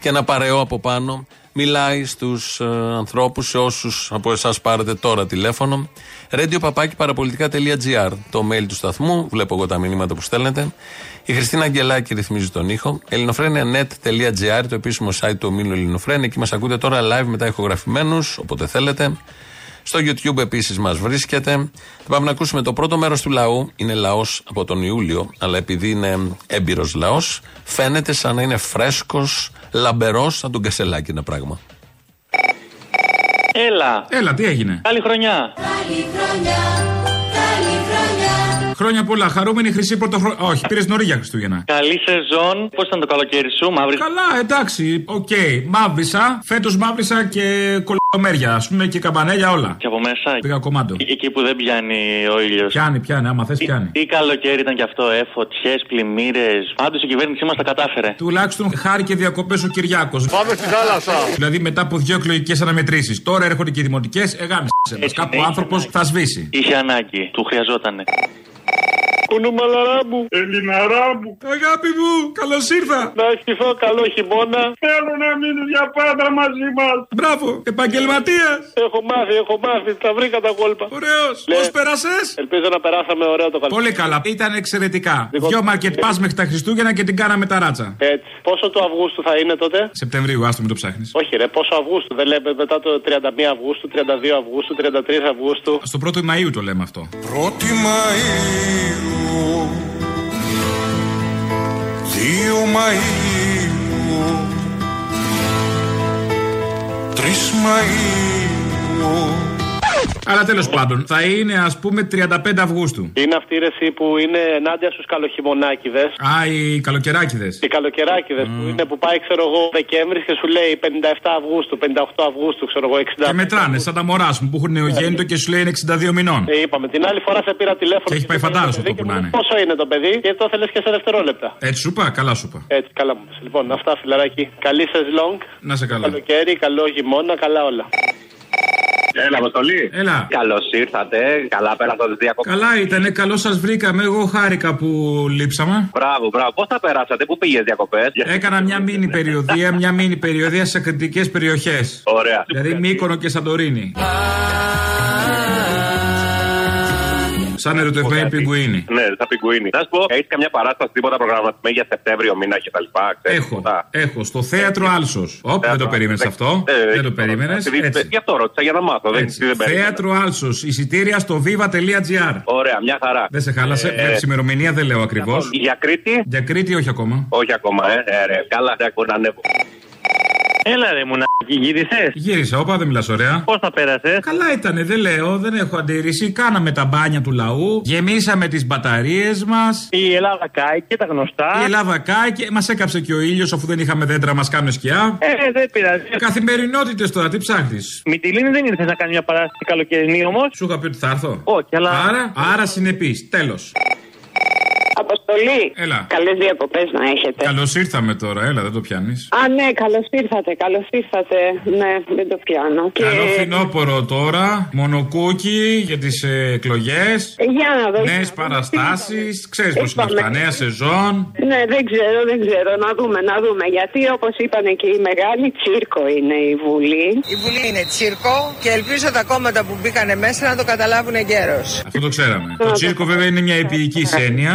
και ένα παρεό από πάνω. Μιλάει στους ε, ανθρώπους, σε όσους από εσάς πάρετε τώρα τηλέφωνο. radiopapakiparapolitica.gr Το mail του σταθμού. Βλέπω εγώ τα μηνύματα που στέλνετε. Η Χριστίνα Αγγελάκη ρυθμίζει τον ήχο. ελληνοφρένια.net.gr Το επίσημο site του ομίλου Ελληνοφρένια. Εκεί μας ακούτε τώρα live μετά ηχογραφημένους, όποτε θέλετε. Στο YouTube επίσης μας βρίσκεται. Θα πάμε να ακούσουμε το πρώτο μέρος του λαού. Είναι λαός από τον Ιούλιο, αλλά επειδή είναι έμπειρος λαός, φαίνεται σαν να είναι φρέσκος, λαμπερός, σαν τον Κασελάκη ένα πράγμα. Έλα. Έλα, τι έγινε; Καλή χρονιά. Χρόνια πολλά. Χαρούμενη χρυσή πρωτοχρονιά. Όχι, πήρες νωρίς για Χριστούγεννα. Καλή σεζόν. Πώς ήταν το καλοκαίρι σου, μαύρη; Καλά, εντάξει, οκ. Μαύρισα. Φέτος μαύρισα και κολομέρια, ας πούμε, και καμπανέλια όλα. Και από μέσα; Πήγα κομμάτο. Ε- Εκεί που δεν πιάνει ο ήλιος. Πιάνει, πιάνει, άμα θες, πιάνει. Τι καλοκαίρι ήταν κι αυτό, ε, φωτιές, πλημμύρες. Πάντως η κυβέρνησή μας τα κατάφερε. Τουλάχιστον χάρη και διακοπές ο Κυριάκος. Πάμε στη θάλασσα. Δηλαδή μετά από δύο εκλογικές αναμετρήσεις. Τώρα έρχονται και οι δημοτικές, εγάμισε μας. Κάπου ο άνθρωπος θα σβήσει. Είχε ανάγκη, του χρειαζότανε. Κουνούμαλαρά μου, Ελληναρά μου. Αγάπη μου, καλώς ήρθα. Να ευχηθώ καλό χειμώνα. Θέλω να μείνει για πάντα μαζί μας. Μπράβο, επαγγελματίας. Έχω μάθει, έχω μάθει. Τα βρήκα τα κόλπα. Ωραίος. Πώς πέρασες; Ελπίζω να περάσαμε ωραίο το καλοκαίρι. Πολύ καλά, ήταν εξαιρετικά. Δυο μαρκετ πα μέχρι τα Χριστούγεννα και την κάναμε τα ράτσα. Έτσι. Πόσο του Αυγούστου θα είναι τότε; Σεπτεμβρίου, άστο με το ψάχνεις. Όχι, ρε, πόσο Αυγούστου; Δεν λέμε μετά το 31 Αυγούστου, 32 Αυγούστου, 33 Αυγούστου. Στο 1η Μαΐου το λέμε αυτό. 1η Μαΐου 2 Μαΐου. 3 Μαΐου Αλλά τέλος πάντων, θα είναι ας πούμε 35 Αυγούστου. Είναι αυτή η ρεσί που είναι ενάντια στους καλοχειμωνάκιδε. Α, οι καλοκαιράκιδε. Οι καλοκαιράκιδε που είναι που πάει, ξέρω εγώ, Δεκέμβρης και σου λέει 57 Αυγούστου, 58 Αυγούστου, ξέρω εγώ, 60. Και μετράνε, σαν τα μωρά μου που έχουν νεογέννητο και σου λέει είναι 62 μηνών. Ε, είπαμε, την άλλη φορά σε πήρα τηλέφωνο. Και έχει πάει φαντάρο αυτό που να είναι. Πόσο είναι το παιδί; Και το θέλει και σε δευτερόλεπτα. Έτσι σου είπα, καλά σου είπα. Έτσι, καλά μου. πες. Λοιπόν, αυτά φιλαράκι. Καλή σεζλόγκ. Να σε καλά. Καλοκαίρι, καλό χειμώνα, καλά όλα. Έλα, Αποστολή. Έλα. Καλώς ήρθατε. Καλά πέρα το διακοπή. Καλά ήταν, καλό σας βρήκαμε. Εγώ χάρηκα που λείψαμε. Μπράβο, μπράβο. Πώς τα περάσατε, πού πήγες διακοπές; Έκανα μια μίνι περιοδία, μια μίνι περιοδία σε κριτικές περιοχές. Ωραία. Δηλαδή Μύκονο και Σαντορίνη. Σαν ερωτευμένη πιγκουίνη. Ναι, σαν πιγκουίνι. Να σου πω, έχεις καμιά παράσταση τίποτα προγραμματισμένη για Σεπτέμβριο μήνα και τα λοιπά. ξέρεις Έχω, τίποτα; έχω στο θέατρο Άλσος. Όπ, δεν το περίμενες αυτό. Ε, Δεν το περίμενες. Επειδή- Γι' αυτό ρώτησα για να μάθω. Δεν, Έτσι. δεν περίμενα. Θέατρο Άλσος. Εισιτήρια στο viva.gr. Ωραία, μια χαρά. Δεν σε χάλασε. Ε, Βλέπει ημερομηνία, δεν λέω ακριβώς. Για Κρήτη; Για Κρήτη, όχι ακόμα. Όχι ακόμα, ε. ε ρε, καλά, δεν ακούω να ανέβω. Έλα ρε μουνάκι, γύρισες; Γύρισα, όπα, δεν μιλάς ωραία. Πώς τα πέρασες; Καλά ήτανε, δεν λέω, δεν έχω αντίρρηση. Κάναμε τα μπάνια του λαού, γεμίσαμε τις μπαταρίες μας. Η Ελλάδα κάηκε, τα γνωστά. Η Ελλάδα κάηκε, μας έκαψε και ο ήλιος αφού δεν είχαμε δέντρα, μας κάνουν σκιά. Ε, δεν πειράζει. Καθημερινότητες τώρα, τι ψάχνεις; Μητυλίνη δεν ήρθες να κάνει μια παράσταση καλοκαιρινή όμως; Σου είχα πει ότι θα έρθω. Όχι, αλλά. Άρα, άρα συνεπή. Τέλος. Αποστολή. Έλα. Καλές διακοπές να έχετε. Καλώς ήρθαμε τώρα, έλα, δεν το πιάνεις. Α, ναι, καλώς ήρθατε, καλώς ήρθατε. Ναι, δεν το πιάνω. Καλό φθινόπωρο τώρα, μονοκούκι για τις εκλογές. Ε, Για να δω. Νέες παραστάσεις. Ξέρεις πώς είναι Είπαμε. αυτά, νέα σεζόν. Ναι, δεν ξέρω, δεν ξέρω. Να δούμε, να δούμε. Γιατί όπως είπαν και οι μεγάλοι, τσίρκο είναι η Βουλή. Η Βουλή είναι τσίρκο και ελπίζω τα κόμματα που μπήκανε μέσα να το καταλάβουν εγκαίρως. Αυτό το ξέραμε. Το τσίρκο βέβαια είναι μια επίοικη έννοια.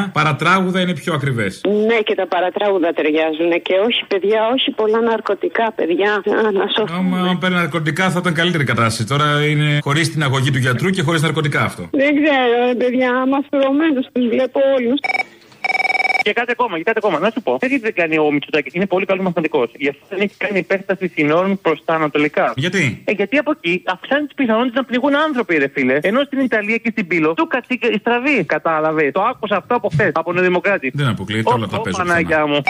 Παρατράγουδα είναι πιο ακριβές. Ναι, και τα παρατράγουδα ταιριάζουν. Και όχι, παιδιά, όχι πολλά ναρκωτικά, παιδιά. Α, να σώθουμε. Αν παίρνει ναρκωτικά θα ήταν καλύτερη κατάσταση. Τώρα είναι χωρίς την αγωγή του γιατρού και χωρίς ναρκωτικά αυτό. Δεν ξέρω, ρε, παιδιά, μαστρωμένου τους βλέπω όλους. Και κάτι ακόμα, και κάτι ακόμα. Να σου πω. Δεν δεν κάνει ο Μητσοτάκης. Είναι πολύ καλός μαθηματικός. Γι' αυτό δεν έχει κάνει υπέρσταση συνόρων προς τα ανατολικά. Γιατί; Ε, γιατί από εκεί αυξάνει τις πιθανότητες να πληγούν άνθρωποι, ρε φίλε. Ενώ στην Ιταλία και στην Πύλο του κατσίκα η στραβή. Κατάλαβες. Το άκουσα αυτό από χθες. Από Νεοδημοκράτη. Δεν αποκλείεται, όλα τα Ω, παίζω. Παναγιά μου.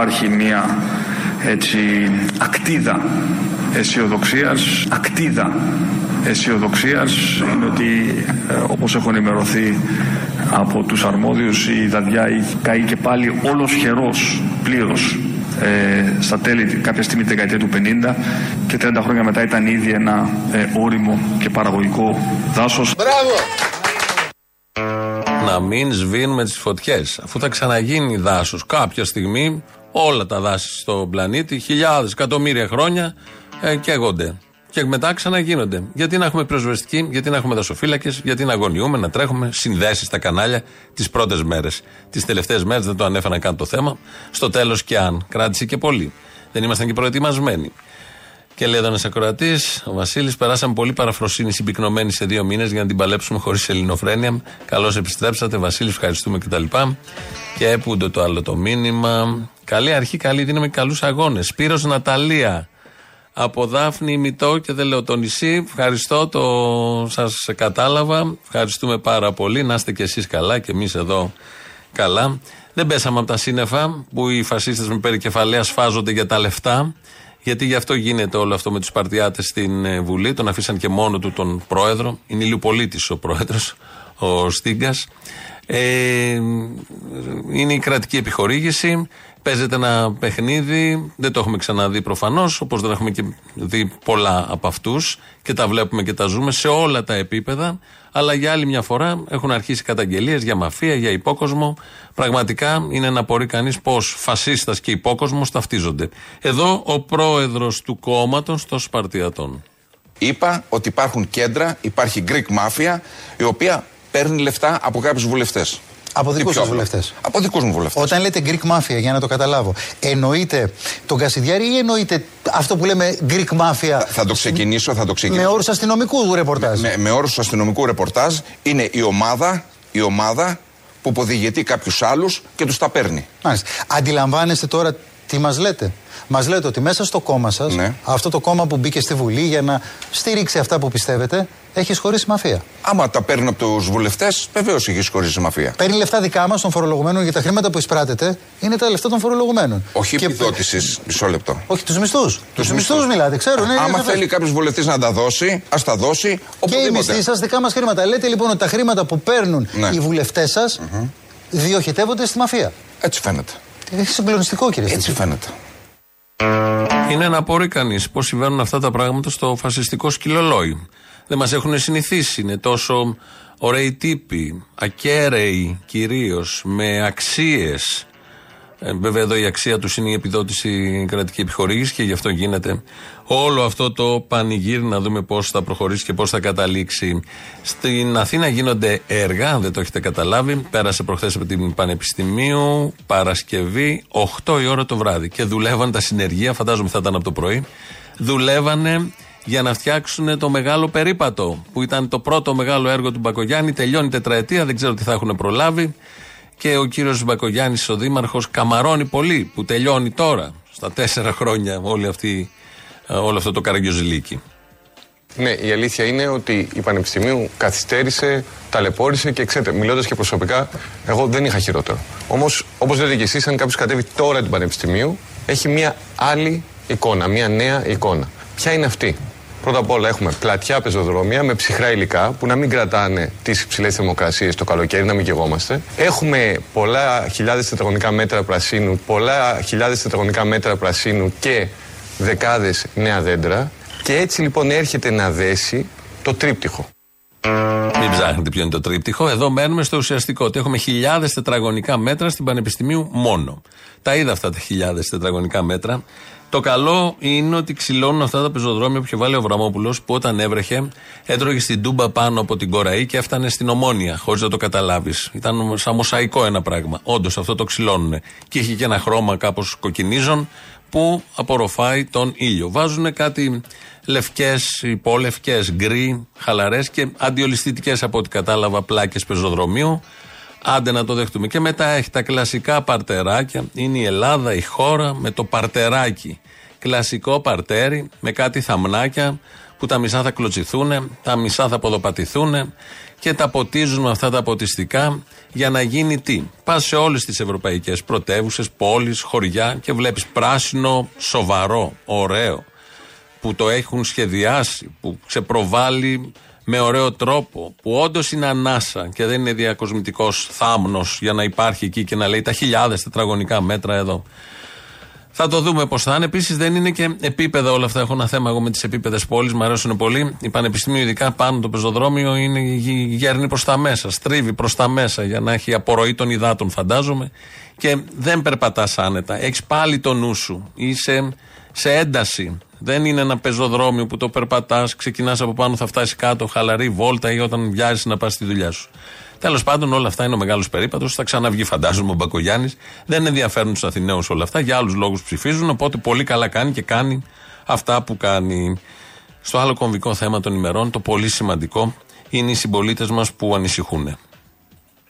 Υπάρχει μια έτσι ακτίδα αισιοδοξίας, ακτίδα αισιοδοξίας είναι ότι ε, όπως έχω ενημερωθεί από τους αρμόδιους η Δαδιά έχει καεί και πάλι όλος χερός πλήρως ε, στα τέλη κάποια στιγμή τη δεκαετία του 50 και 30 χρόνια μετά ήταν ήδη ένα ε, όριμο και παραγωγικό δάσος. Μπράβο! Να μην σβήνουμε τις φωτιές. Αφού θα ξαναγίνει δάσος κάποια στιγμή, όλα τα δάση στον πλανήτη, χιλιάδες, εκατομμύρια χρόνια, ε, καίγονται. Και μετά ξαναγίνονται. Γιατί να έχουμε πυροσβεστική, γιατί να έχουμε δασοφύλακες, γιατί να αγωνιούμε, να τρέχουμε συνδέσεις στα κανάλια τις πρώτες μέρες. Τις τελευταίες μέρες δεν το ανέφεραν καν το θέμα. Στο τέλος και αν. Κράτησε και πολύ. Δεν ήμασταν και προετοιμασμένοι. Και λέει εδώ ένας ακροατής, ο Βασίλης, περάσαμε πολύ παραφροσύνη συμπυκνωμένη σε δύο μήνες για να την παλέψουμε χωρίς ελληνοφρένεια. Καλώς επιστρέψατε, Βασίλη, ευχαριστούμε κτλ. Και, και που το άλλο το μήνυμα. Καλή αρχή, καλή δύναμη, καλούς αγώνες. Σπύρος Ναταλία. Από Δάφνη Μητό και δεν λέω το νησί. Ευχαριστώ, το σας κατάλαβα. Ευχαριστούμε πάρα πολύ. Να είστε κι εσείς καλά και εμείς εδώ καλά. Δεν πέσαμε από τα σύννεφα που οι φασίστες με περικεφαλαία σφάζονται για τα λεφτά. Γιατί γι' αυτό γίνεται όλο αυτό με τους Παρτιάτε στην ε, Βουλή. Τον αφήσαν και μόνο του τον πρόεδρο. Είναι ηλιοπολίτη ο πρόεδρος, ο Στίγκας. Ε, είναι η κρατική επιχορήγηση. Παίζεται ένα παιχνίδι, δεν το έχουμε ξαναδεί προφανώς, όπως δεν έχουμε και δει πολλά από αυτούς και τα βλέπουμε και τα ζούμε σε όλα τα επίπεδα. Αλλά για άλλη μια φορά έχουν αρχίσει καταγγελίες για μαφία, για υπόκοσμο. Πραγματικά είναι να απορεί κανείς πώ φασίστας και υπόκοσμος ταυτίζονται. Εδώ ο πρόεδρος του κόμματος των Σπαρτιατών. Είπα ότι υπάρχουν κέντρα, υπάρχει Greek Mafia, η οποία παίρνει λεφτά από κάποιους βουλευτές. Από δικούς πιο σα απλό. βουλευτές. Από δικούς μου βουλευτές. Όταν λέτε Greek Mafia, για να το καταλάβω, εννοείται τον Κασιδιάρη ή εννοείται αυτό που λέμε Greek Mafia Θα το ξεκινήσω, θα το ξεκινήσω. με όρους αστυνομικού ρεπορτάζ; Με, με όρους αστυνομικού ρεπορτάζ είναι η ομάδα, η ομάδα που αποδηγετεί κάποιους άλλους και τους τα παίρνει. Μάλιστα. Αντιλαμβάνεστε τώρα τι μας λέτε; Μας λέτε ότι μέσα στο κόμμα σας, Ναι. αυτό το κόμμα που μπήκε στη Βουλή για να στηρίξει αυτά που πιστεύετε, έχεις σχωρήσει μαφία. Άμα τα παίρνει από τους βουλευτές, βεβαίως έχεις σχωρήσει μαφία. Παίρνει λεφτά δικά μας των φορολογουμένων για τα χρήματα που εισπράτεται είναι τα λεφτά των φορολογουμένων. Όχι Και- επιδότησης, μισό λεπτό. Όχι, τους μισθούς. Τους μισθούς μιλάτε, ξέρω. Ναι, Άμα ναι, θέλει κάποιος βουλευτής να τα δώσει, ας τα δώσει. Και οι Οπουδήποτε. μισθοί σας δικά μας χρήματα. Λέτε λοιπόν ότι τα χρήματα που παίρνουν Ναι. οι βουλευτές σας διοχετεύονται στη μαφία. Έτσι φαίνεται. Είναι συγκλονιστικό κύριε Έτσι Στίτσο. φαίνεται. Είναι να απορεί κανείς πώς συμβαίνουν αυτά τα πράγματα στο φασιστικό σκυλολόι. Δεν μας έχουν συνηθίσει. Είναι τόσο ωραίοι τύποι, ακέραιοι κυρίως, με αξίες. Ε, βέβαια εδώ η αξία τους είναι η επιδότηση κρατική επιχορήγηση και γι' αυτό γίνεται όλο αυτό το πανηγύρι να δούμε πώς θα προχωρήσει και πώς θα καταλήξει. Στην Αθήνα γίνονται έργα, αν δεν το έχετε καταλάβει. Πέρασε προχθές από την Πανεπιστημίου, Παρασκευή, 8 η ώρα το βράδυ. Και δουλεύαν τα συνεργεία, φαντάζομαι θα ήταν από το πρωί. Δουλεύανε για να φτιάξουν το μεγάλο περίπατο, που ήταν το πρώτο μεγάλο έργο του Μπακογιάννη. Τελειώνει η τετραετία, δεν ξέρω τι θα έχουν προλάβει. Και ο κύριος Μπακογιάννης, ο Δήμαρχος, καμαρώνει πολύ που τελειώνει τώρα, στα τέσσερα χρόνια, όλη αυτή, ε, όλο αυτό το καραγκιόζηλίκι. Ναι, η αλήθεια είναι ότι η Πανεπιστημίου καθυστέρησε, ταλαιπώρησε και ξέρετε, μιλώντας και προσωπικά, εγώ δεν είχα χειρότερο. Όμως, όπως λέτε και εσείς, αν κάποιος κατέβει τώρα του Πανεπιστημίου, έχει μια άλλη εικόνα, μια νέα εικόνα. Ποια είναι αυτή; Πρώτα απ' όλα έχουμε πλατιά πεζοδρόμια με ψυχρά υλικά που να μην κρατάνε τις υψηλές θερμοκρασίες το καλοκαίρι, να μην γεγόμαστε. Έχουμε πολλά χιλιάδες τετραγωνικά μέτρα πρασίνου, πολλά χιλιάδες τετραγωνικά μέτρα πρασίνου και δεκάδες νέα δέντρα. Και έτσι λοιπόν έρχεται να δέσει το τρίπτυχο. Μην ψάχνετε ποιο είναι το τρίπτυχο. Εδώ μένουμε στο ουσιαστικό. Ότι έχουμε χιλιάδες τετραγωνικά μέτρα στην Πανεπιστημίου μόνο. Τα είδα αυτά τα χιλιάδες τετραγωνικά μέτρα. Το καλό είναι ότι ξυλώνουν αυτά τα πεζοδρόμια που είχε βάλει ο Βραμόπουλο που όταν έβρεχε έτρωγε στην τούμπα πάνω από την κοραή και έφτανε στην ομόνια χωρίς να το καταλάβεις. Ήταν σαν μοσαϊκό ένα πράγμα. Όντως αυτό το ξυλώνουν. Και είχε και ένα χρώμα κάπως κοκκινίζων που απορροφάει τον ήλιο. Βάζουν κάτι λευκές, υπόλευκες, γκρι, χαλαρές και αντιολισθητικέ από ό,τι κατάλαβα πλάκες πεζοδρομίου. Άντε να το δεχτούμε. Και μετά έχει τα κλασικά παρτεράκια. Είναι η Ελλάδα, η χώρα με το παρτεράκι. Κλασικό παρτέρι με κάτι θαμνάκια που τα μισά θα κλωτσιθούν, τα μισά θα ποδοπατηθούν και τα ποτίζουν με αυτά τα ποτιστικά για να γίνει τι; Πας σε όλες τις ευρωπαϊκές πρωτεύουσες, πόλεις, χωριά και βλέπεις πράσινο, σοβαρό, ωραίο, που το έχουν σχεδιάσει, που ξεπροβάλλει με ωραίο τρόπο, που όντως είναι ανάσα και δεν είναι διακοσμητικός θάμνος για να υπάρχει εκεί και να λέει τα χιλιάδες τετραγωνικά μέτρα εδώ. Θα το δούμε πώς θα είναι. Επίσης δεν είναι και επίπεδα όλα αυτά. Έχω ένα θέμα εγώ με τις επίπεδες πόλεις, μου αρέσουν πολύ. Η Πανεπιστημίου, ειδικά πάνω το πεζοδρόμιο, είναι γέρνει προς τα μέσα, στρίβει προς τα μέσα για να έχει απορροή των υδάτων, φαντάζομαι. Και δεν περπατάς άνετα. Έχεις πάλι το νου σου. Είσαι σε ένταση. Δεν είναι ένα πεζοδρόμιο που το περπατάς, ξεκινάς από πάνω, θα φτάσεις κάτω, χαλαρή βόλτα ή όταν βιάζεις να πας στη δουλειά σου. Τέλος πάντων, όλα αυτά είναι ο μεγάλος περίπατος. Θα ξαναβγεί, φαντάζομαι, ο Μπακογιάννης. Δεν ενδιαφέρουν τους Αθηναίους όλα αυτά. Για άλλους λόγους ψηφίζουν. Οπότε πολύ καλά κάνει και κάνει αυτά που κάνει. Στο άλλο κομβικό θέμα των ημερών, το πολύ σημαντικό, είναι οι συμπολίτες μας που ανησυχούν.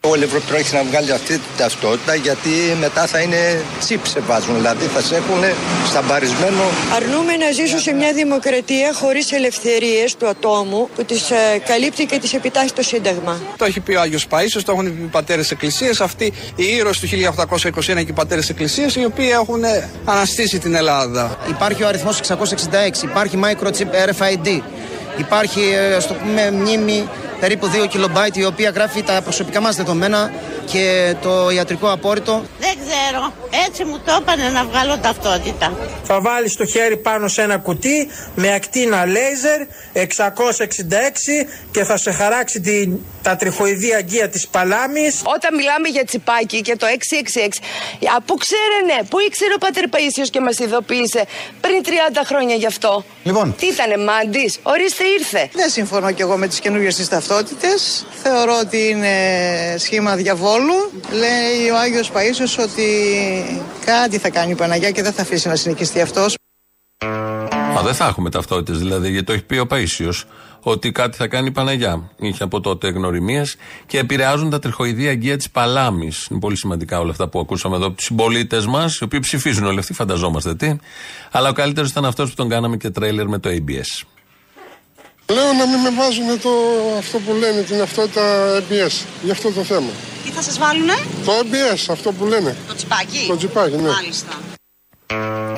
Όλη η Ευρώπη τρέχει να βγάλει αυτή την ταυτότητα γιατί μετά θα είναι τσίπ σε βάζουν. Δηλαδή θα σε έχουν σταμπαρισμένο. Αρνούμε να ζήσω σε μια δημοκρατία χωρίς ελευθερίες του ατόμου που τις ε, καλύπτει και τις επιτάσσει το Σύνταγμα. Το έχει πει ο Άγιος Παίσο, το έχουν πει οι πατέρες Εκκλησίες. Αυτοί οι ήρωες του 1821 και οι πατέρες Εκκλησίες οι οποίοι έχουν αναστήσει την Ελλάδα. Υπάρχει ο αριθμός 666, υπάρχει microchip RFID, υπάρχει, ε, ας το πούμε, μνήμη περίπου 2 κιλομπάιτ η οποία γράφει τα προσωπικά μας δεδομένα και το ιατρικό απόρριτο. Δεν ξέρω. Έτσι μου το έπανε να βγάλω ταυτότητα. Θα βάλεις το χέρι πάνω σε ένα κουτί με ακτίνα λέιζερ 666 και θα σε χαράξει την, τα τριχοειδή αγκία της παλάμης. Όταν μιλάμε για τσιπάκι και το 666, από ξέρενε, πού ήξερε ο Πατέρ Παΐσιος και μας ειδοποίησε πριν 30 χρόνια γι' αυτό; Λοιπόν. Τι ήτανε μάντης, ορίστε ήρθε. Δεν συμφωνώ κι εγώ με τις καινούργιες τις ταυτότητες. Θεωρώ ότι είναι σχήμα διαβόλου λέει ο Άγιος Παΐσιος ότι κάτι θα κάνει η Παναγιά και δεν θα αφήσει να συνοικιστεί αυτός. Α, δεν θα έχουμε ταυτότητες δηλαδή, γιατί το έχει πει ο Παίσιος ότι κάτι θα κάνει η Παναγιά. Είχε από τότε γνωριμίες και επηρεάζουν τα τριχοειδή αγκία της Παλάμης. Είναι πολύ σημαντικά όλα αυτά που ακούσαμε εδώ από τους συμπολίτες μας, οι οποίοι ψηφίζουν όλοι αυτοί, φανταζόμαστε τι. Αλλά ο καλύτερος ήταν αυτός που τον κάναμε και τρέιλερ με το ABS. Λέω να μην με βάζουν το, αυτό που λένε την αυτότητα ABS για αυτό το θέμα. Τι θα σας βάλουνε; Το ABS, αυτό που λένε. Το τσιπάκι; Το τσιπάκι, ναι. Μάλιστα.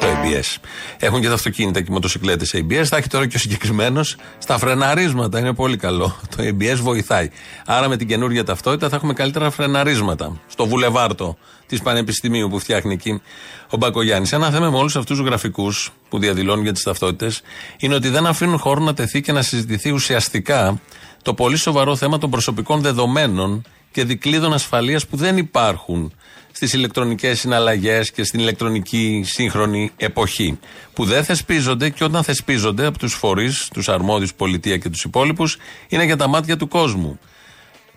Το ABS. Έχουν και τα αυτοκίνητα και οι μοτοσυκλέτες ABS. Θα έχει τώρα και ο συγκεκριμένος στα φρεναρίσματα. Είναι πολύ καλό. Το ABS βοηθάει. Άρα με την καινούργια ταυτότητα θα έχουμε καλύτερα φρεναρίσματα. Στο βουλεβάρτο της Πανεπιστημίου που φτιάχνει εκεί ο Μπακογιάννης. Ένα θέμα με όλους αυτούς τους γραφικούς που διαδηλώνουν για τις ταυτότητες είναι ότι δεν αφήνουν χώρο να τεθεί και να συζητηθεί ουσιαστικά το πολύ σοβαρό θέμα των προσωπικών δεδομένων και δικλείδων ασφαλείας που δεν υπάρχουν στις ηλεκτρονικές συναλλαγές και στην ηλεκτρονική σύγχρονη εποχή. Που δεν θεσπίζονται και όταν θεσπίζονται από τους φορείς, τους αρμόδιους πολιτεία και τους υπόλοιπους, είναι για τα μάτια του κόσμου.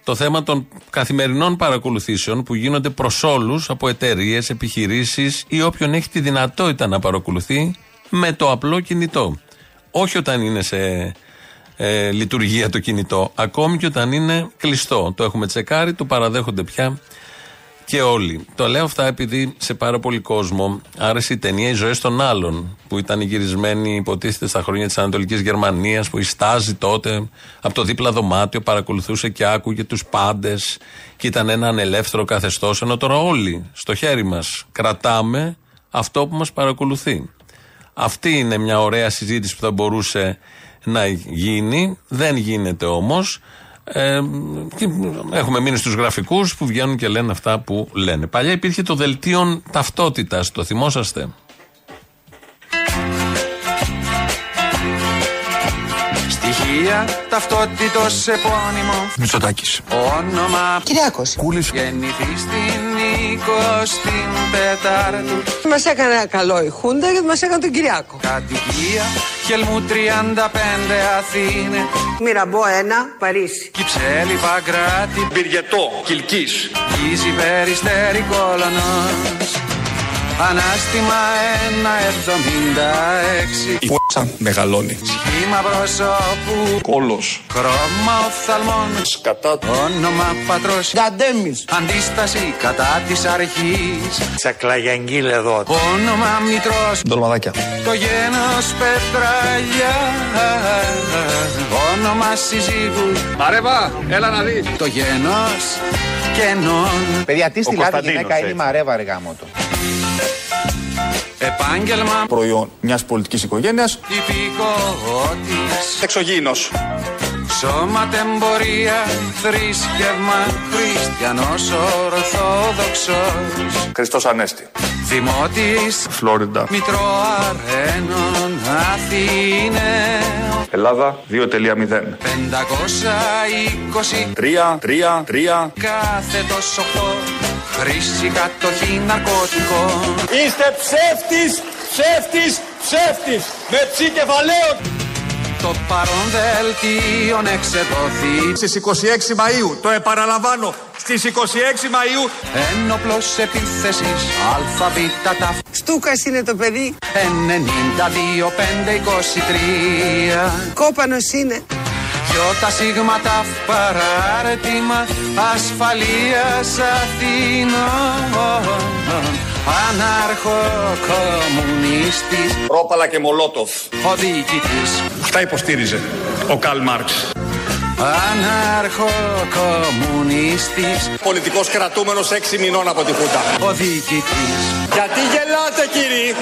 Το θέμα των καθημερινών παρακολουθήσεων που γίνονται προς όλους από εταιρείες, επιχειρήσεις ή όποιον έχει τη δυνατότητα να παρακολουθεί με το απλό κινητό. Όχι όταν είναι σε ε, λειτουργία το κινητό, ακόμη και όταν είναι κλειστό. Το έχουμε τσεκάρει, το παραδέχονται πια και όλοι. Το λέω αυτά επειδή σε πάρα πολύ κόσμο άρεσε η ταινία Οι Ζωές των Άλλων, που ήταν γυρισμένη, υποτίθεται, στα χρόνια της Ανατολικής Γερμανίας, που η Στάζη τότε από το δίπλα δωμάτιο παρακολουθούσε και άκουγε τους πάντες και ήταν ένα ανελεύθερο καθεστώς. Ενώ τώρα όλοι στο χέρι μας κρατάμε αυτό που μας παρακολουθεί. Αυτή είναι μια ωραία συζήτηση που θα μπορούσε να γίνει. Δεν γίνεται όμως ε, έχουμε μείνει στους γραφικούς που βγαίνουν και λένε αυτά που λένε. Παλιά υπήρχε το δελτίο ταυτότητας, το θυμόσαστε; Στοιχεία ταυτότητος επώνυμο Μητσοτάκης Όνομα Κυριάκος Κούλης Γεννηθεί στην 24 Μας έκανε ένα καλό η Χούντα γιατί μας έκανε τον Κυριάκο. Κατοικία Χελμού 35 Αθήνε. Μυραμπό 1 Παρίσι. Κυψέλη Παγκράτη Πυριετό, Κιλκής Γύζη Περιστέρη Κόλωνος Ανάστημα 1,76 Η φ***α μεγαλώνει. Σχήμα προσώπου Κόλος. Χρώμα οφθαλμών Σκατά. Όνομα πατρός Γκαντέμις. Αντίσταση κατά της αρχής Τσακλαγιαγγίλ εδώ. Όνομα μητρός Ντολμαδάκια. Το γένος πετραλιά Όνομα συζύγου Μαρέβα, έλα να δεις. Το γένος κενών Παιδιά, τι στη λάδι Κωνσταντίνος, γυναίκα είναι η έτσι. μαρέβα, ρε γάμο το. Επάγγελμα Προϊόν μιας πολιτικής οικογένειας. υπηκότης Εξωγήινος. Σώματεμπορία, θρήσκευμα, χριστιανός ορθόδοξος Χριστός Ανέστη. Δημότης, Φλόριντα. Μητροαρένων, Αθήναιο Ελλάδα 2.0. 520 3, 3, 3. κάθετος 8 Χρήση κατοχή ναρκωτικών Είστε ψεύτης, ψεύτης, ψεύτης. Με ψή κεφαλαίο. Το παρόν δελτίον εξεδόθη Στις 26 Μαΐου, το επαναλαμβάνω, στις 26 Μαΐου Ένοπλος επίθεσης αλφαβήτα τα Στούκας είναι το παιδί. 92-5-23 Κόπανος είναι. Δυο τα σίγματα παράρτημα ασφαλείας Αθηνών Ανάρχο-κομμουνίστης Ρόπαλα και Μολότοφ. ο διοικητής Αυτά υποστήριζε ο Καλ Μάρξ. Ανάρχο-κομμουνίστης Πολιτικός κρατούμενος 6 μηνών από τη Χούτα. ο διοικητής Γιατί γελάτε κύριοι,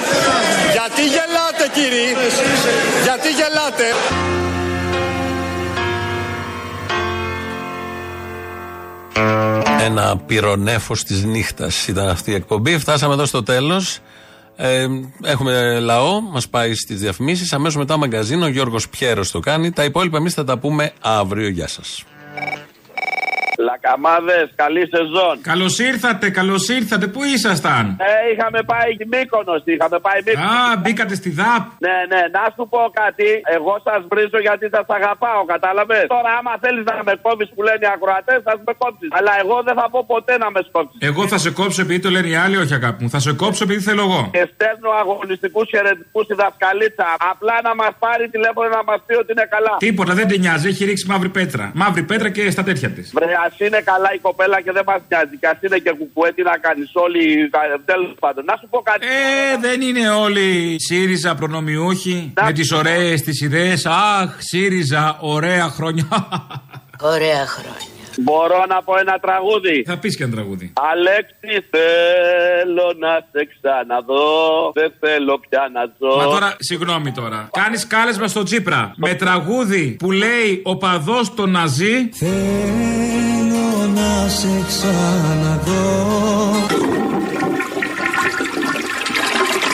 γιατί γελάτε κύριοι, γιατί γελάτε; Ένα πυρονέφος της νύχτας ήταν αυτή η εκπομπή. Φτάσαμε εδώ στο τέλος. Ε, έχουμε λαό, μας πάει στις διαφημίσεις. Αμέσως μετά μαγκαζίνο. Ο Γιώργος Πιέρος το κάνει. Τα υπόλοιπα εμείς θα τα πούμε αύριο. Γεια σας. Λακαμάδες, καλή σεζόν. Καλώς ήρθατε, καλώς ήρθατε. Πού ήσασταν; Ε, είχαμε πάει Μύκονος, είχαμε πάει Μύκονος. Α, μπήκατε στη ΔΑΠ. Ναι, ναι, να σου πω κάτι. Εγώ σας βρίζω γιατί σας αγαπάω, κατάλαβες; Τώρα, άμα θέλεις να με κόβει που λένε οι ακροατές, θα με κόψεις. Αλλά εγώ δεν θα πω ποτέ να με σκόψεις. Εγώ θα σε κόψω επειδή το λένε οι άλλοι, όχι αγάπη μου. Θα σε κόψω επειδή θέλω εγώ. Και στέλνω αγωνιστικούς χαιρετικούς στη δασκαλίτσα. Απλά να μας πάρει τηλέφωνο να μας πει ότι είναι καλά. Τίποτα, δεν την νοιάζει, έχει ρίξει μαύρη πέτρα. Μαύρη πέτρα και στα τέτοια της. Βρε, ας είναι καλά η κοπέλα και δεν μας νοιάζει. Και ας είναι και κουκουέ, τι να κάνεις όλοι. Τέλος πάντων, να σου πω κάτι. Ε, δεν είναι όλοι ΣΥΡΙΖΑ προνομιούχοι με τις ωραίες τις ιδέες. Αχ, ΣΥΡΙΖΑ, ωραία χρόνια. Ωραία χρόνια. Μπορώ να πω ένα τραγούδι. Θα πεις και ένα τραγούδι. Αλέξη, θέλω να σε ξαναδώ. Δεν θέλω πια να ζω. Μα τώρα, συγγνώμη τώρα. Κάνεις κάλεσμα στο Τσίπρα με τραγούδι που λέει ο παδός το Ναζί. Θέλω να σε ξαναδώ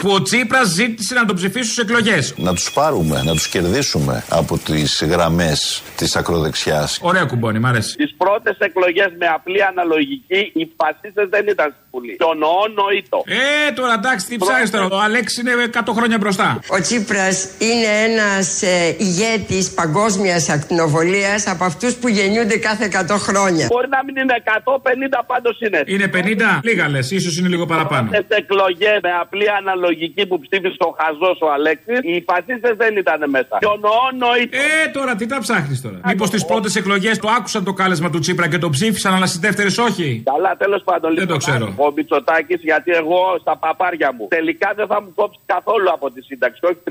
Που ο Τσίπρας ζήτησε να τον ψηφίσουν στις εκλογές. Να τους πάρουμε, να τους κερδίσουμε από τις γραμμές της ακροδεξιάς. Ωραία κουμπώνει, μ' αρέσει. Τις πρώτες εκλογές με απλή αναλογική, οι φασίστες δεν ήταν στη Βουλή. Το νοώ νοήτο. Ε, τώρα εντάξει, τι ψάχνεις τώρα. Ο Αλέξη είναι 100 χρόνια μπροστά. Ο Τσίπρας είναι ένας ε, ηγέτης παγκόσμιας ακτινοβολίας από αυτούς που γεννιούνται κάθε 100 χρόνια. Μπορεί να μην είναι 150 πάντως είναι. Είναι 50, λίγα λες, ίσως είναι λίγο παραπάνω. Στι εκλογές με απλή αναλογική που ψήφισε ο Χαζό ο Αλέξης, οι φασίστες δεν ήταν μέσα. Και ο νοώ νοήτο. Ε, τώρα τι τα ψάχνεις τώρα. Μήπως τις πρώτες εκλογές το άκουσαν το κάλεσμα του Τσίπρα και το ψήφισαν, αλλά στις δεύτερες όχι; Καλά, τέλος πάντων. Δεν το λοιπόν, ξέρω. Ο Μητσοτάκης, γιατί εγώ στα παπάρια μου τελικά δεν θα μου κόψει καθόλου από τη σύνταξη. Όχι 30%,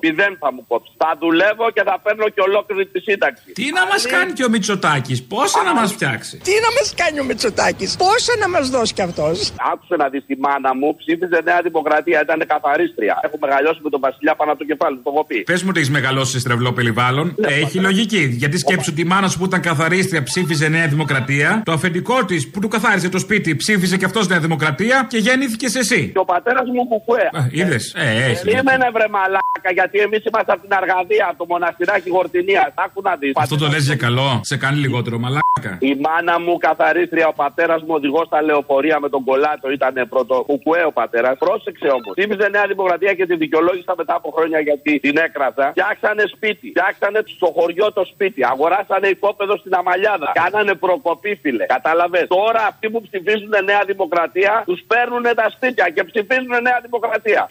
0 θα μου κόψει. Θα δουλεύω και θα παίρνω και ολόκληρη τη σύνταξη. Τι να μας κάνει και ο Μητσοτάκης, πόσα να μας φτιάξει; Τι να μας κάνει ο Μητσοτάκης, πόσα να μας δώσει κι αυτός; Άκουσε να δεις τη μάνα μου, ψήφιζε Νέα Δημοκρατία, ήταν καθαρίστρια. Έχω μεγαλώσει με τον Βασιλιά πάνω από το κεφάλι, το έχω πει. Πες μου ότι έχεις μεγαλώσει σε στρεβλό περιβάλλον. Έχει λογική. Γιατί σκέψου τη μάνα σου που ήταν καθαρίστρια ψήφιζε Νέα Δημοκρατία. Το αφεντικό της που του καθάριζε το σπίτι ψήφιζε και αυτός Νέα Δημοκρατία και γεννήθηκες εσύ. Και ο πατέρας μου κουκουέ. Είδες. Ε, έχει. Περίμενε βρε μαλάκα, γιατί εμείς είμαστε από την Αργαδία, από το μοναστηράκι Γορτινίας. Άκου να δεις. Αυτό το λες για καλό. Σε κάνει λιγότερο μαλάκα. Η μάνα μου καθαρίστρια, ο πατέρας μου οδηγός στα λεωφορεία με τον κολάτο ήταν πρώτο. Κουκουέ ο πατέρας. Πρόσεξε όμω. Ψήφιζε Νέα Δημοκρατία και τη δικαιολόγησα μετά από χρόνια γιατί την έκρασα. Φτιάξανε σπίτι. Φτιάξανε στο χωριό το σπίτι. Αγοράσανε οικόπεδο στην Αμαλιάδα. Κάνανε προκοπή, φίλε. Κατάλαβε. Τώρα αυτοί που ψηφίζουν Νέα Δημοκρατία τους παίρνουν τα σπίτια και ψηφίζουν Νέα Δημοκρατία.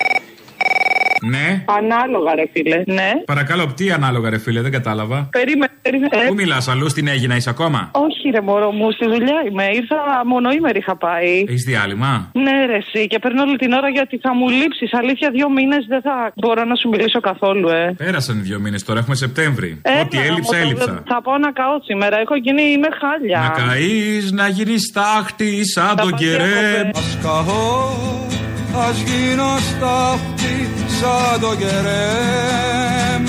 Ναι. Ανάλογα, ρε φίλε. Ναι. Παρακαλώ, τι ανάλογα, ρε φίλε, δεν κατάλαβα. Περίμενε, περίμενε. Πού μιλάς, αλλού στην Έγινα, είσαι ακόμα; Όχι, ρε μωρό μου, στη δουλειά είμαι. Ήρθα μονοήμερη είχα πάει. Έχεις διάλειμμα; Ναι, ρε, εσύ. Και παίρνω όλη την ώρα γιατί θα μου λείψεις. Αλήθεια, δύο μήνες δεν θα μπορώ να σου μιλήσω καθόλου, ε. Πέρασαν οι δύο μήνες τώρα, έχουμε Σεπτέμβρη. Έλα, Ό,τι έλειψα, όμως, έλειψα. Θα πάω να καώ σήμερα. Έχω γίνει, είμαι χάλια. Να καείς, να γίνεις στάχτη σαν τον κερέ. Ας καώ, ας γίνω στάχτη σαν το κερέμ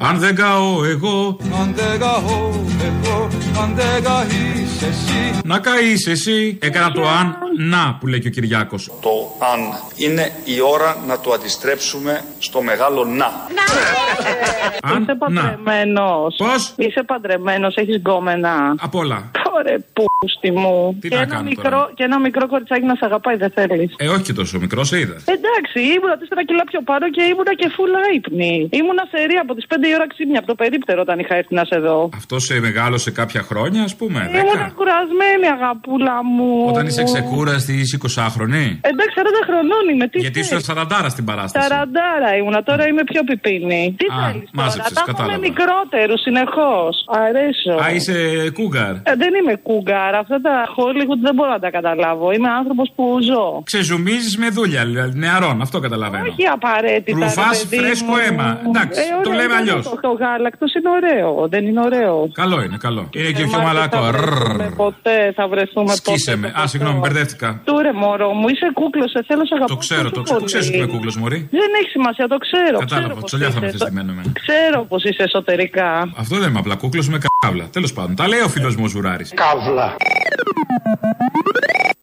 Αν δεν καώ εγώ, Αν δεν καώ εγώ, αν δεν καείς εσύ να καείς εσύ. Έκανα το αν, να που λέει και ο Κυριάκος. Το αν είναι η ώρα να το αντιστρέψουμε στο μεγάλο να. Είσαι παντρεμένος. Πώς; Είσαι παντρεμένος, έχεις γκόμενα. Απ' όλα. Ωραία, πούστη μου. Τι και, να ένα κάνω μικρό, τώρα; και ένα μικρό κοριτσάκι να σε αγαπάει, δεν θέλεις; Ε, όχι και τόσο μικρό, σε είδα. Εντάξει, ήμουνα 4 κιλά πιο πάνω και ήμουνα και φούλα ύπνη. Ήμουνα σε ρία από τις 5 η ώρα ξύπνια από το περίπτερο όταν είχα έρθει να σε δω. Αυτό σε μεγάλωσε κάποια χρόνια, ας πούμε. Ήμουνα 10. κουρασμένη, αγαπούλα μου. Όταν είσαι ξεκούραστη, είσαι 20χρονη. Εντάξει, 40 χρονών είμαι. Τι Γιατί θες; ήσουν 40 στην παράσταση. Σαραντάρα ήμουνα, τώρα είμαι πιο πιπίνη. Τι Α, θέλεις τώρα, μάζεψες, τα έχουμε κατάλαβα. μικρότερους συνεχώς. Αρέσω. Α, είσαι κούγκαρ. Ε, δεν είμαι κούγκαρ. Αυτά τα Hollywood δεν μπορώ να τα καταλάβω. Είμαι άνθρωπος που ζω. Ξεζουμίζεις με δούλια, δηλαδή, νεαρών, αυτό καταλαβαίνω. Όχι απαραίτητα. Ρουφάς ρε παιδί φρέσκο μου. αίμα. Εντάξει, το ωραία, λέμε δεν αλλιώς. Το, το γάλακτος είναι ωραίο. Δεν είναι ωραίο. Καλό είναι, καλό. Είναι και Ε, πιο μα μαλακό. δεν θα Ρρρρ. βρεθούμε Ποτέ θα βρεθούμε Σκίσε ποτέ. με. Α, συγγνώμη, μπερδεύτηκα. Του ρε μωρό μου, είσαι κούκλο, σε θέλω, σε αγαπώ. Το ξέρω, το ξέρω. Το ξέρει που είμαι κούκλο, Μωρή. Δεν έχει σημασία, το ξέρω. Κατάλαβα, ξέρω πώς τσολιά θα με είσαι. θε ντυμένο εμένα. Ξέρω πω είσαι εσωτερικά. Αυτό δεν είμαι απλά κούκλο με καύλα. Τέλο πάντων, τα λέει ο φίλο μου ο Ζουράρη. Καύλα.